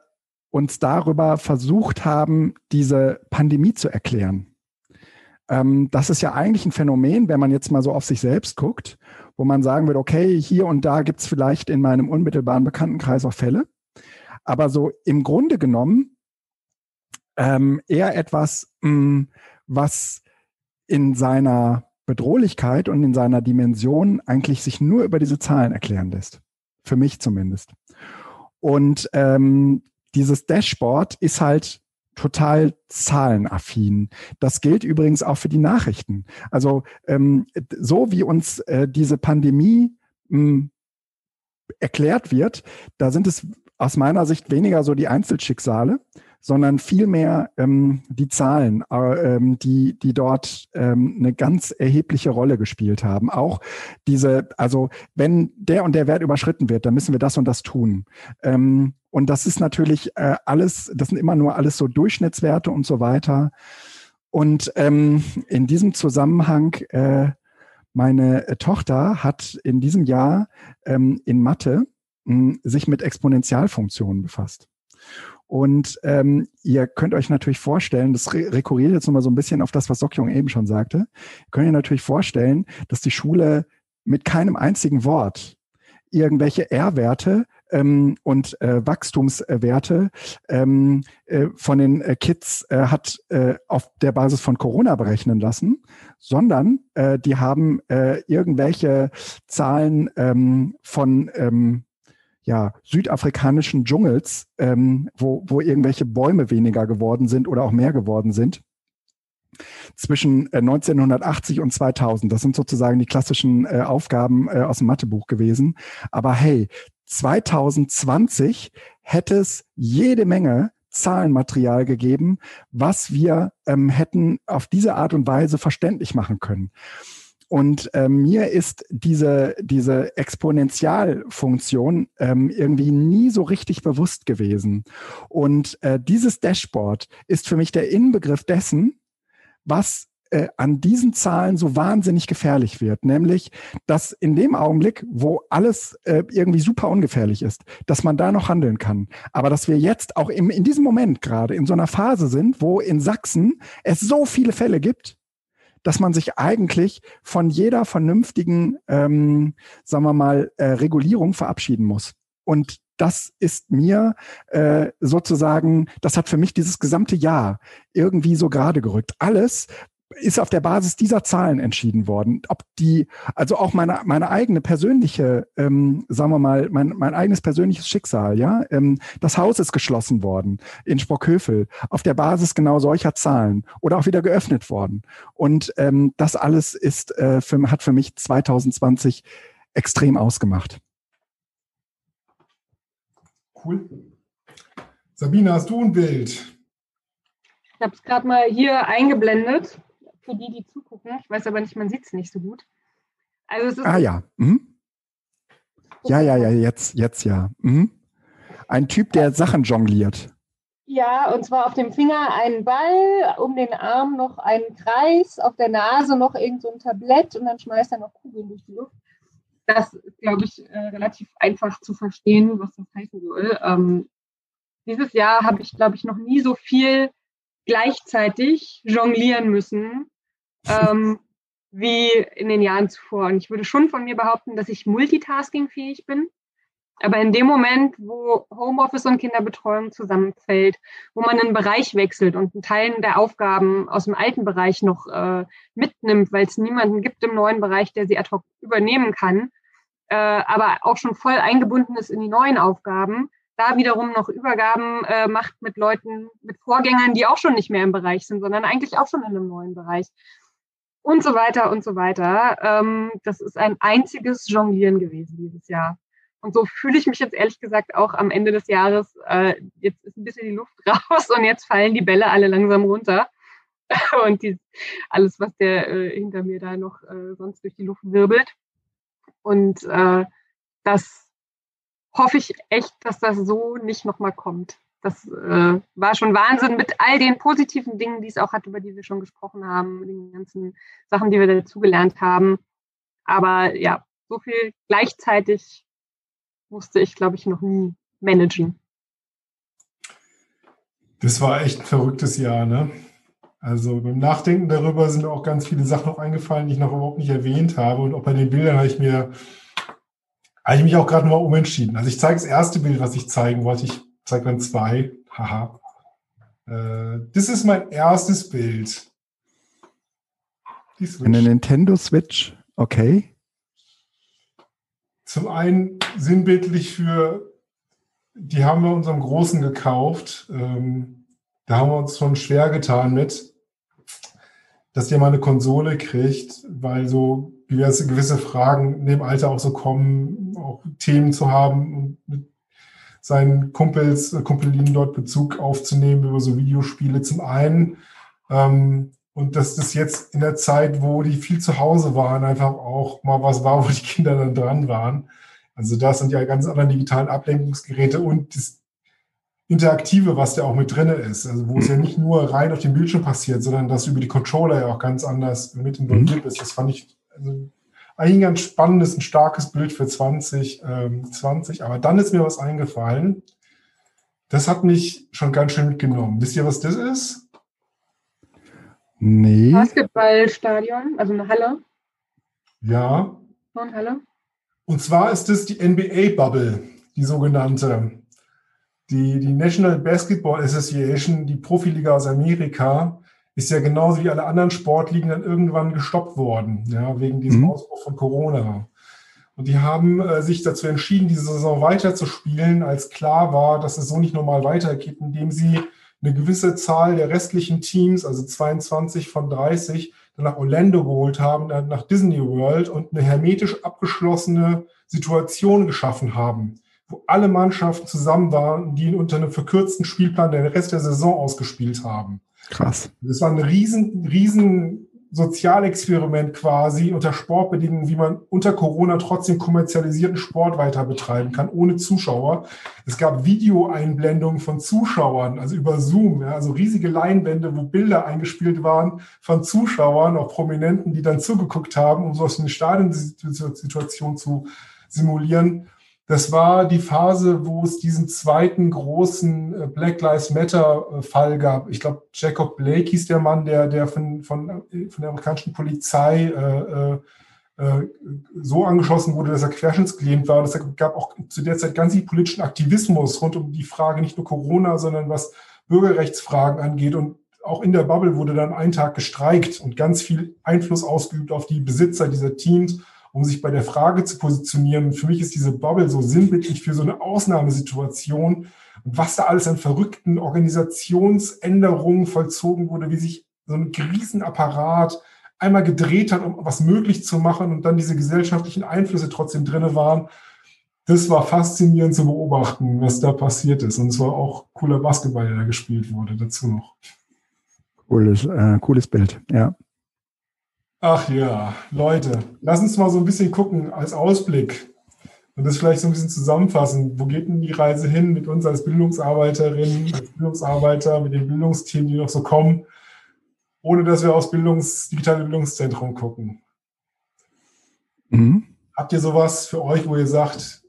[SPEAKER 3] uns darüber versucht haben, diese Pandemie zu erklären. Ähm, das ist ja eigentlich ein Phänomen, wenn man jetzt mal so auf sich selbst guckt, wo man sagen würde, okay, hier und da gibt es vielleicht in meinem unmittelbaren Bekanntenkreis auch Fälle. Aber so im Grunde genommen ähm, eher etwas, mh, hm, was in seiner Bedrohlichkeit und in seiner Dimension eigentlich sich nur über diese Zahlen erklären lässt. Für mich zumindest. Und ähm, dieses Dashboard ist halt total zahlenaffin. Das gilt übrigens auch für die Nachrichten. Also ähm, so wie uns äh, diese Pandemie mh, hm, erklärt wird, da sind es aus meiner Sicht weniger so die Einzelschicksale, sondern vielmehr ähm, die Zahlen, äh, ähm, die, die dort ähm, eine ganz erhebliche Rolle gespielt haben. Auch diese, also wenn der und der Wert überschritten wird, dann müssen wir das und das tun. Ähm, und das ist natürlich äh, alles, das sind immer nur alles so Durchschnittswerte und so weiter. Und ähm, in diesem Zusammenhang, äh, meine Tochter hat in diesem Jahr ähm, in Mathe mh, hm, sich mit Exponentialfunktionen befasst. Und ähm, ihr könnt euch natürlich vorstellen, das re rekurriert jetzt nochmal so ein bisschen auf das, was Sokjong eben schon sagte, könnt ihr natürlich vorstellen, dass die Schule mit keinem einzigen Wort irgendwelche R-Werte ähm, und äh, Wachstumswerte ähm, äh, von den äh, Kids äh, hat äh, auf der Basis von Corona berechnen lassen, sondern äh, die haben äh, irgendwelche Zahlen ähm, von ähm, ja, südafrikanischen Dschungels, ähm, wo, wo irgendwelche Bäume weniger geworden sind oder auch mehr geworden sind zwischen 1980 äh, und 2000. Das sind sozusagen die klassischen äh, Aufgaben äh, aus dem Mathebuch gewesen. Aber hey, 2020 hätte es jede Menge Zahlenmaterial gegeben, was wir ähm, hätten auf diese Art und Weise verständlich machen können. Und äh, mir ist diese, diese Exponentialfunktion ähm, irgendwie nie so richtig bewusst gewesen. Und äh, dieses Dashboard ist für mich der Inbegriff dessen, was äh, an diesen Zahlen so wahnsinnig gefährlich wird, nämlich, dass in dem Augenblick, wo alles äh, irgendwie super ungefährlich ist, dass man da noch handeln kann. Aber dass wir jetzt auch im, in diesem Moment gerade in so einer Phase sind, wo in Sachsen es so viele Fälle gibt, dass man sich eigentlich von jeder vernünftigen, ähm, sagen wir mal, äh, Regulierung verabschieden muss. Und das ist mir äh, sozusagen, das hat für mich dieses gesamte Jahr irgendwie so gerade gerückt. Alles, ist auf der Basis dieser Zahlen entschieden worden. Ob die, also auch meine, meine eigene persönliche, ähm, sagen wir mal, mein, mein eigenes persönliches Schicksal, ja. Ähm, das Haus ist geschlossen worden in Sprockhövel auf der Basis genau solcher Zahlen oder auch wieder geöffnet worden. Und ähm, das alles ist, äh, für, hat für mich 2020 extrem ausgemacht.
[SPEAKER 1] Cool. Sabine, hast du ein Bild?
[SPEAKER 2] Ich habe es gerade mal hier eingeblendet für die, die zugucken. Ich weiß aber nicht, man sieht es nicht so gut.
[SPEAKER 3] Also es ist ah ja. Mhm. Ja, ja, ja, jetzt, jetzt ja. Mhm. Ein Typ, der Sachen jongliert.
[SPEAKER 2] Ja, und zwar auf dem Finger ein Ball, um den Arm noch einen Kreis, auf der Nase noch irgend so ein Tablett und dann schmeißt er noch Kugeln durch die Luft. Das ist, glaube ich, äh, relativ einfach zu verstehen, was das heißen soll. Ähm, dieses Jahr habe ich, glaube ich, noch nie so viel gleichzeitig jonglieren müssen ähm, wie in den Jahren zuvor. Und ich würde schon von mir behaupten, dass ich multitaskingfähig bin. Aber in dem Moment, wo Homeoffice und Kinderbetreuung zusammenfällt, wo man einen Bereich wechselt und einen Teil der Aufgaben aus dem alten Bereich noch äh, mitnimmt, weil es niemanden gibt im neuen Bereich, der sie ad hoc übernehmen kann, äh, aber auch schon voll eingebunden ist in die neuen Aufgaben, da wiederum noch Übergaben äh, macht mit Leuten, mit Vorgängern, die auch schon nicht mehr im Bereich sind, sondern eigentlich auch schon in einem neuen Bereich und so weiter und so weiter. Ähm, das ist ein einziges Jonglieren gewesen dieses Jahr. Und so fühle ich mich jetzt ehrlich gesagt auch am Ende des Jahres. Äh, jetzt ist ein bisschen die Luft raus und jetzt fallen die Bälle alle langsam runter. und die, alles, was der äh, hinter mir da noch äh, sonst durch die Luft wirbelt. Und äh, das hoffe ich echt, dass das so nicht nochmal kommt. Das äh, war schon Wahnsinn mit all den positiven Dingen, die es auch hat, über die wir schon gesprochen haben, mit den ganzen Sachen, die wir dazugelernt haben. Aber ja, so viel gleichzeitig musste ich, glaube ich, noch nie managen.
[SPEAKER 1] Das war echt ein verrücktes Jahr, ne? Also beim Nachdenken darüber sind auch ganz viele Sachen noch eingefallen, die ich noch überhaupt nicht erwähnt habe. Und auch bei den Bildern habe ich mir, habe ich mich auch gerade mal umentschieden. Also ich zeige das erste Bild, was ich zeigen wollte. Ich zeige dann zwei. Haha. Äh, das ist mein erstes Bild.
[SPEAKER 3] Eine Nintendo Switch, okay.
[SPEAKER 1] Zum einen sinnbildlich für, die haben wir unserem Großen gekauft. Ähm, da haben wir uns schon schwer getan mit, dass der mal eine Konsole kriegt, weil so gewisse, gewisse Fragen in dem Alter auch so kommen, auch Themen zu haben und mit seinen Kumpels, äh, Kumpelinen dort Bezug aufzunehmen über so Videospiele zum einen. Ähm, und dass das jetzt in der Zeit, wo die viel zu Hause waren, einfach auch mal was war, wo die Kinder dann dran waren. Also das sind ja ganz andere digitalen Ablenkungsgeräte und das Interaktive, was da auch mit drin ist. Also wo es ja nicht nur rein auf dem Bildschirm passiert, sondern dass über die Controller ja auch ganz anders mit involviert mhm. ist. Das fand ich also eigentlich ein ganz spannendes, ein starkes Bild für 2020. Ähm, Aber dann ist mir was eingefallen. Das hat mich schon ganz schön mitgenommen. Wisst ihr, was das ist?
[SPEAKER 2] Nee. Basketballstadion, also eine Halle.
[SPEAKER 1] Ja.
[SPEAKER 2] Halle.
[SPEAKER 1] Und zwar ist es die NBA-Bubble, die sogenannte. Die, die National Basketball Association, die Profiliga aus Amerika, ist ja genauso wie alle anderen Sportligen dann irgendwann gestoppt worden, ja, wegen diesem mhm. Ausbruch von Corona. Und die haben äh, sich dazu entschieden, diese Saison weiterzuspielen, als klar war, dass es so nicht normal weitergeht, indem sie eine gewisse Zahl der restlichen Teams, also 22 von 30, dann nach Orlando geholt haben, nach Disney World und eine hermetisch abgeschlossene Situation geschaffen haben, wo alle Mannschaften zusammen waren, die unter einem verkürzten Spielplan den Rest der Saison ausgespielt haben.
[SPEAKER 3] Krass.
[SPEAKER 1] Das war ein riesen, riesen Sozialexperiment quasi unter Sportbedingungen, wie man unter Corona trotzdem kommerzialisierten Sport weiter betreiben kann, ohne Zuschauer. Es gab Videoeinblendungen von Zuschauern, also über Zoom, ja, also riesige Leinwände, wo Bilder eingespielt waren von Zuschauern, auch Prominenten, die dann zugeguckt haben, um so eine Stadionsituation zu simulieren. Das war die Phase, wo es diesen zweiten großen äh, Black Lives Matter Fall gab. Ich glaube, Jacob Blake hieß der Mann, der, der von, von, äh, von der amerikanischen Polizei äh, äh, so angeschossen wurde, dass er querschnittsgelähmt war. Und es gab auch zu der Zeit ganz viel politischen Aktivismus rund um die Frage nicht nur Corona, sondern was Bürgerrechtsfragen angeht. Und auch in der Bubble wurde dann einen Tag gestreikt und ganz viel Einfluss ausgeübt auf die Besitzer dieser Teams um sich bei der Frage zu positionieren. für mich ist diese Bubble so sinnbildlich für so eine Ausnahmesituation und was da alles an verrückten Organisationsänderungen vollzogen wurde, wie sich so ein Riesenapparat einmal gedreht hat, um was möglich zu machen und dann diese gesellschaftlichen Einflüsse trotzdem drinne waren. Das war faszinierend zu beobachten, was da passiert ist. Und es war auch cooler Basketball, der da gespielt wurde, dazu noch.
[SPEAKER 3] Cooles, äh, cooles Bild, ja.
[SPEAKER 1] Ach ja, Leute, lass uns mal so ein bisschen gucken als Ausblick und das vielleicht so ein bisschen zusammenfassen. Wo geht denn die Reise hin mit uns als Bildungsarbeiterinnen, als Bildungsarbeiter, mit den Bildungsteams, die noch so kommen, ohne dass wir aufs Bildungs-, digitale Bildungszentrum gucken? Mhm. Habt ihr sowas für euch, wo ihr sagt,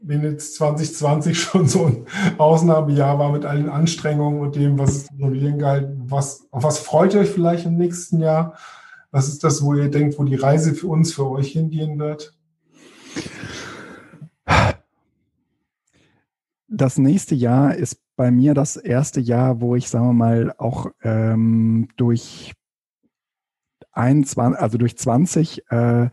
[SPEAKER 1] wenn jetzt 2020 schon so ein Ausnahmejahr war mit allen Anstrengungen und dem, was es gehalten, was, auf was freut ihr euch vielleicht im nächsten Jahr? Was ist das, wo ihr denkt, wo die Reise für uns, für euch hingehen wird?
[SPEAKER 3] Das nächste Jahr ist bei mir das erste Jahr, wo ich, sagen wir mal, auch ähm, durch 21, also durch 20 äh,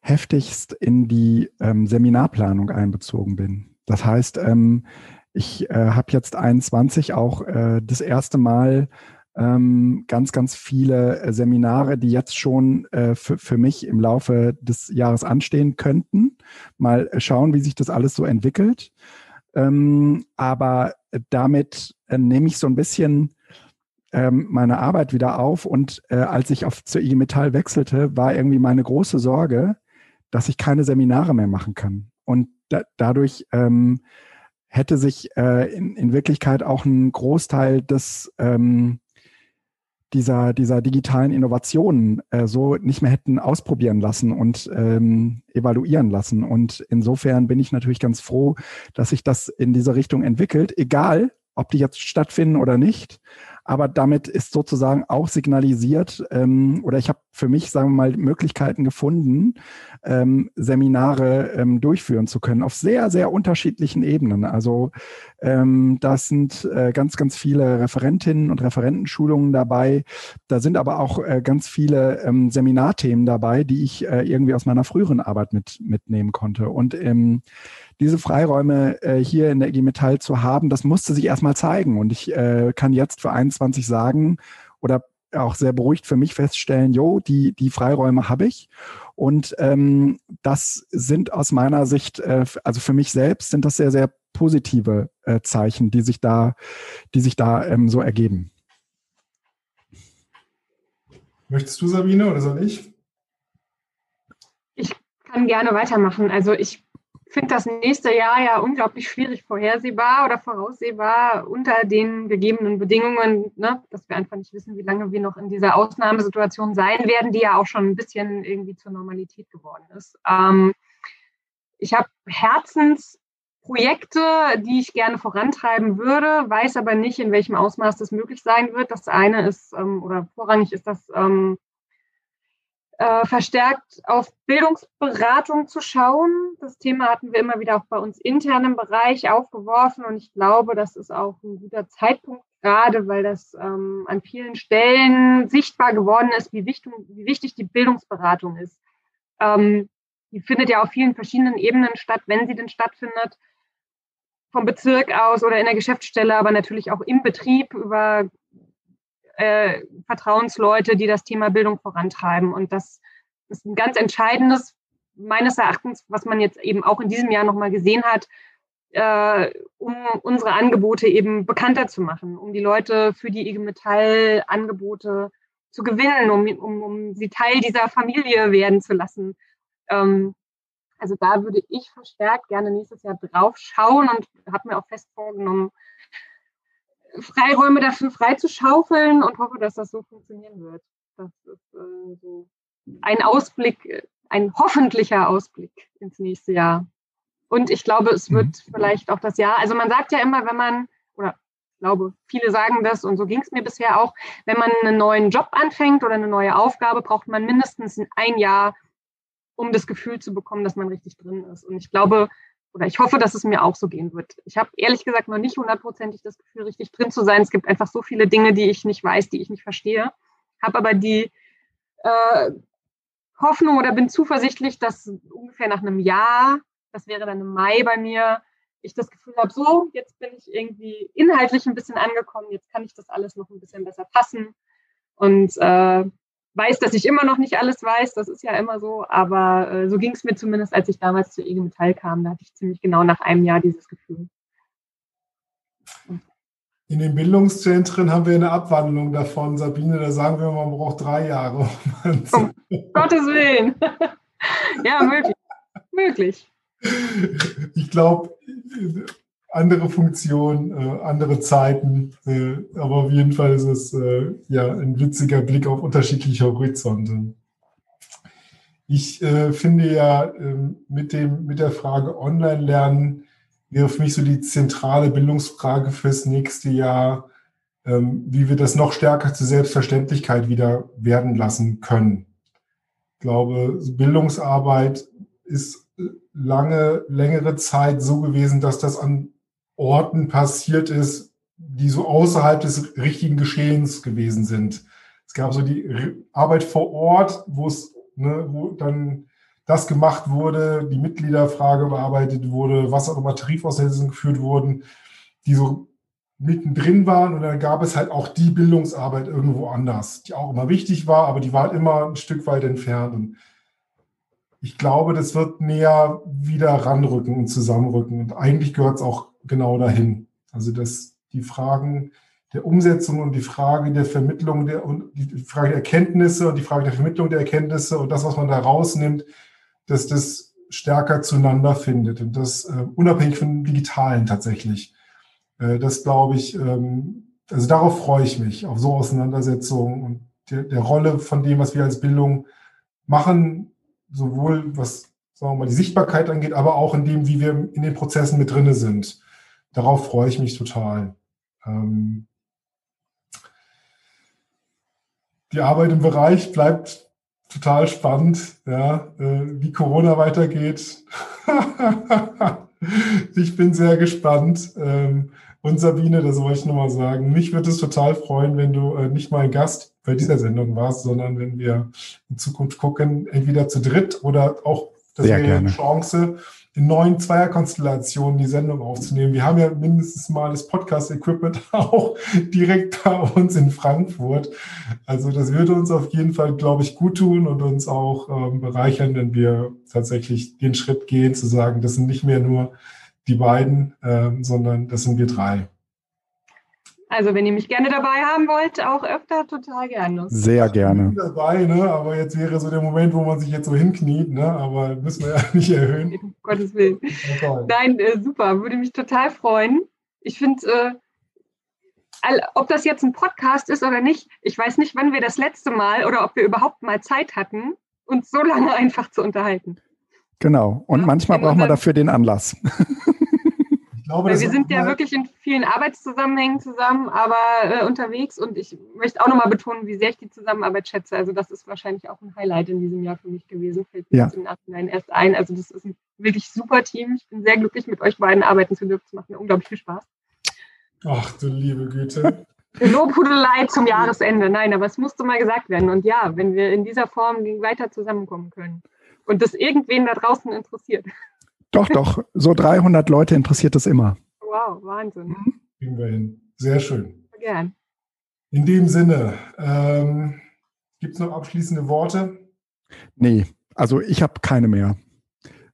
[SPEAKER 3] heftigst in die ähm, Seminarplanung einbezogen bin. Das heißt, ähm, ich äh, habe jetzt 21 auch äh, das erste Mal ganz, ganz viele äh, Seminare, die jetzt schon äh, für, mich im Laufe des Jahres anstehen könnten. Mal schauen, wie sich das alles so entwickelt. Ähm, aber damit äh, nehme ich so ein bisschen ähm, meine Arbeit wieder auf. Und äh, als ich auf zur IG Metall wechselte, war irgendwie meine große Sorge, dass ich keine Seminare mehr machen kann. Und da, dadurch ähm, hätte sich äh, in, in Wirklichkeit auch ein Großteil des ähm, dieser, dieser digitalen Innovationen äh, so nicht mehr hätten ausprobieren lassen und ähm, evaluieren lassen. Und insofern bin ich natürlich ganz froh, dass sich das in diese Richtung entwickelt, egal ob die jetzt stattfinden oder nicht. Aber damit ist sozusagen auch signalisiert, ähm, oder ich habe für mich, sagen wir mal, Möglichkeiten gefunden, ähm, Seminare ähm, durchführen zu können auf sehr, sehr unterschiedlichen Ebenen. Also ähm, das sind äh, ganz, ganz viele Referentinnen und Referentenschulungen dabei. Da sind aber auch äh, ganz viele ähm, Seminarthemen dabei, die ich äh, irgendwie aus meiner früheren Arbeit mit, mitnehmen konnte. Und ähm, diese Freiräume äh, hier in der IG Metall zu haben, das musste sich erstmal zeigen. Und ich äh, kann jetzt für 21 sagen oder auch sehr beruhigt für mich feststellen, jo, die, die Freiräume habe ich. Und ähm, das sind aus meiner Sicht, äh, also für mich selbst, sind das sehr, sehr positive äh, Zeichen, die sich da, die sich da ähm, so ergeben.
[SPEAKER 1] Möchtest du, Sabine, oder soll ich?
[SPEAKER 2] Ich kann gerne weitermachen. Also ich finde das nächste Jahr ja unglaublich schwierig vorhersehbar oder voraussehbar unter den gegebenen Bedingungen, ne, dass wir einfach nicht wissen, wie lange wir noch in dieser Ausnahmesituation sein werden, die ja auch schon ein bisschen irgendwie zur Normalität geworden ist. Ähm, ich habe Herzensprojekte, die ich gerne vorantreiben würde, weiß aber nicht, in welchem Ausmaß das möglich sein wird. Das eine ist, ähm, oder vorrangig ist das ähm, äh, verstärkt auf Bildungsberatung zu schauen. Das Thema hatten wir immer wieder auch bei uns intern im Bereich aufgeworfen und ich glaube, das ist auch ein guter Zeitpunkt gerade, weil das ähm, an vielen Stellen sichtbar geworden ist, wie wichtig, wie wichtig die Bildungsberatung ist. Ähm, die findet ja auf vielen verschiedenen Ebenen statt, wenn sie denn stattfindet. Vom Bezirk aus oder in der Geschäftsstelle, aber natürlich auch im Betrieb über äh, Vertrauensleute, die das Thema Bildung vorantreiben. Und das ist ein ganz entscheidendes, meines Erachtens, was man jetzt eben auch in diesem Jahr nochmal gesehen hat, äh, um unsere Angebote eben bekannter zu machen, um die Leute für die IG Metall Angebote zu gewinnen, um, um, um sie Teil dieser Familie werden zu lassen. Ähm, also da würde ich verstärkt gerne nächstes Jahr drauf schauen und habe mir auch fest vorgenommen, Freiräume dafür frei zu schaufeln und hoffe, dass das so funktionieren wird. Das ist äh, so ein Ausblick, ein hoffentlicher Ausblick ins nächste Jahr. Und ich glaube, es wird mhm. vielleicht auch das Jahr, also man sagt ja immer, wenn man, oder ich glaube, viele sagen das und so ging es mir bisher auch, wenn man einen neuen Job anfängt oder eine neue Aufgabe, braucht man mindestens ein Jahr, um das Gefühl zu bekommen, dass man richtig drin ist. Und ich glaube, oder ich hoffe, dass es mir auch so gehen wird. Ich habe ehrlich gesagt noch nicht hundertprozentig das Gefühl, richtig drin zu sein. Es gibt einfach so viele Dinge, die ich nicht weiß, die ich nicht verstehe. Habe aber die äh, Hoffnung oder bin zuversichtlich, dass ungefähr nach einem Jahr, das wäre dann im Mai bei mir, ich das Gefühl habe, so, jetzt bin ich irgendwie inhaltlich ein bisschen angekommen, jetzt kann ich das alles noch ein bisschen besser fassen. Und äh, weiß, dass ich immer noch nicht alles weiß, das ist ja immer so, aber äh, so ging es mir zumindest, als ich damals zur IG Metall kam. Da hatte ich ziemlich genau nach einem Jahr dieses Gefühl.
[SPEAKER 1] In den Bildungszentren haben wir eine Abwandlung davon, Sabine, da sagen wir, man braucht drei Jahre.
[SPEAKER 2] Um Gottes Willen. ja, möglich. möglich.
[SPEAKER 1] Ich glaube, andere Funktion, äh, andere Zeiten. Äh, aber auf jeden Fall ist es äh, ja ein witziger Blick auf unterschiedliche Horizonte. Ich äh, finde ja ähm, mit, dem, mit der Frage Online-Lernen wäre für mich so die zentrale Bildungsfrage fürs nächste Jahr, ähm, wie wir das noch stärker zur Selbstverständlichkeit wieder werden lassen können. Ich glaube, Bildungsarbeit ist äh, lange, längere Zeit so gewesen, dass das an Orten passiert ist, die so außerhalb des richtigen Geschehens gewesen sind. Es gab so die Arbeit vor Ort, wo es, ne, wo dann das gemacht wurde, die Mitgliederfrage bearbeitet wurde, was auch immer Tarifaussetzungen geführt wurden, die so mittendrin waren. Und dann gab es halt auch die Bildungsarbeit irgendwo anders, die auch immer wichtig war, aber die war halt immer ein Stück weit entfernt. Und ich glaube, das wird näher wieder ranrücken und zusammenrücken. Und eigentlich gehört es auch genau dahin. Also dass die Fragen der Umsetzung und die Frage der Vermittlung der und die Frage der Erkenntnisse und die Frage der Vermittlung der Erkenntnisse und das, was man da rausnimmt, dass das stärker zueinander findet und das äh, unabhängig von Digitalen tatsächlich. Äh, das glaube ich, ähm, also darauf freue ich mich, auf so Auseinandersetzungen und der, der Rolle von dem, was wir als Bildung machen, sowohl was sagen wir mal, die Sichtbarkeit angeht, aber auch in dem, wie wir in den Prozessen mit drinne sind darauf freue ich mich total. Ähm, die Arbeit im Bereich bleibt total spannend, ja, äh, wie Corona weitergeht. ich bin sehr gespannt. Ähm, und Sabine, das wollte ich nochmal sagen, mich würde es total freuen, wenn du äh, nicht mal Gast bei dieser Sendung warst, sondern wenn wir in Zukunft gucken, entweder zu dritt oder auch, das wäre eine Chance, in neuen Zweierkonstellationen die Sendung aufzunehmen. Wir haben ja mindestens mal das Podcast-Equipment auch direkt bei uns in Frankfurt. Also das würde uns auf jeden Fall, glaube ich, gut tun und uns auch ähm, bereichern, wenn wir tatsächlich den Schritt gehen, zu sagen, das sind nicht mehr nur die beiden, ähm, sondern das sind wir drei.
[SPEAKER 2] Also wenn ihr mich gerne dabei haben wollt, auch öfter total gerne.
[SPEAKER 3] Sehr gerne.
[SPEAKER 1] Ich bin dabei, ne? aber jetzt wäre so der Moment, wo man sich jetzt so hinkniet, ne? aber müssen wir ja nicht erhöhen.
[SPEAKER 2] Um Gottes Willen. Nein, äh, super, würde mich total freuen. Ich finde, äh, ob das jetzt ein Podcast ist oder nicht, ich weiß nicht, wann wir das letzte Mal oder ob wir überhaupt mal Zeit hatten, uns so lange einfach zu unterhalten.
[SPEAKER 3] Genau. Und ja, manchmal braucht man dafür den Anlass.
[SPEAKER 2] glaube, wir sind ja wirklich in vielen Arbeitszusammenhängen zusammen, aber äh, unterwegs und ich möchte auch nochmal betonen, wie sehr ich die Zusammenarbeit schätze. Also das ist wahrscheinlich auch ein Highlight in diesem Jahr für mich gewesen, fällt mir ja. im Nachhinein erst ein. Also das ist ein wirklich super Team. Ich bin sehr glücklich, mit euch beiden arbeiten zu dürfen. Es macht mir unglaublich viel Spaß.
[SPEAKER 1] Ach du liebe Güte.
[SPEAKER 2] Lobhudelei zum Jahresende. Nein, aber es musste mal gesagt werden. Und ja, wenn wir in dieser Form weiter zusammenkommen können. und das irgendwen da draußen interessiert.
[SPEAKER 3] Doch, doch, so 300 Leute interessiert das immer.
[SPEAKER 2] Wow, Wahnsinn.
[SPEAKER 1] Kriegen wir hin. Sehr schön.
[SPEAKER 2] Gern.
[SPEAKER 1] In dem Sinne, ähm, gibt es noch abschließende Worte?
[SPEAKER 3] Nee, also ich habe keine mehr.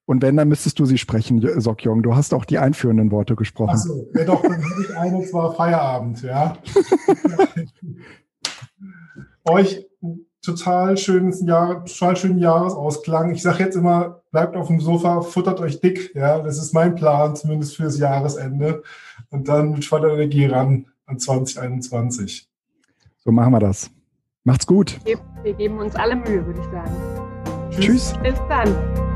[SPEAKER 3] Und wenn, dann müsstest du sie sprechen, Sokjong. Du hast auch die einführenden Worte gesprochen.
[SPEAKER 1] Achso, ja doch, dann habe ich eine, zwar Feierabend, ja. Euch total schönes Jahr, total schönen Jahresausklang. Ich sage jetzt immer, bleibt auf dem Sofa, futtert euch dick, ja. Das ist mein Plan, zumindest fürs Jahresende. Und dann mit voller Energie ran an 2021.
[SPEAKER 3] So machen wir das. Macht's gut.
[SPEAKER 2] Wir geben uns alle Mühe, würde ich sagen.
[SPEAKER 3] Tschüss.
[SPEAKER 2] Bis dann.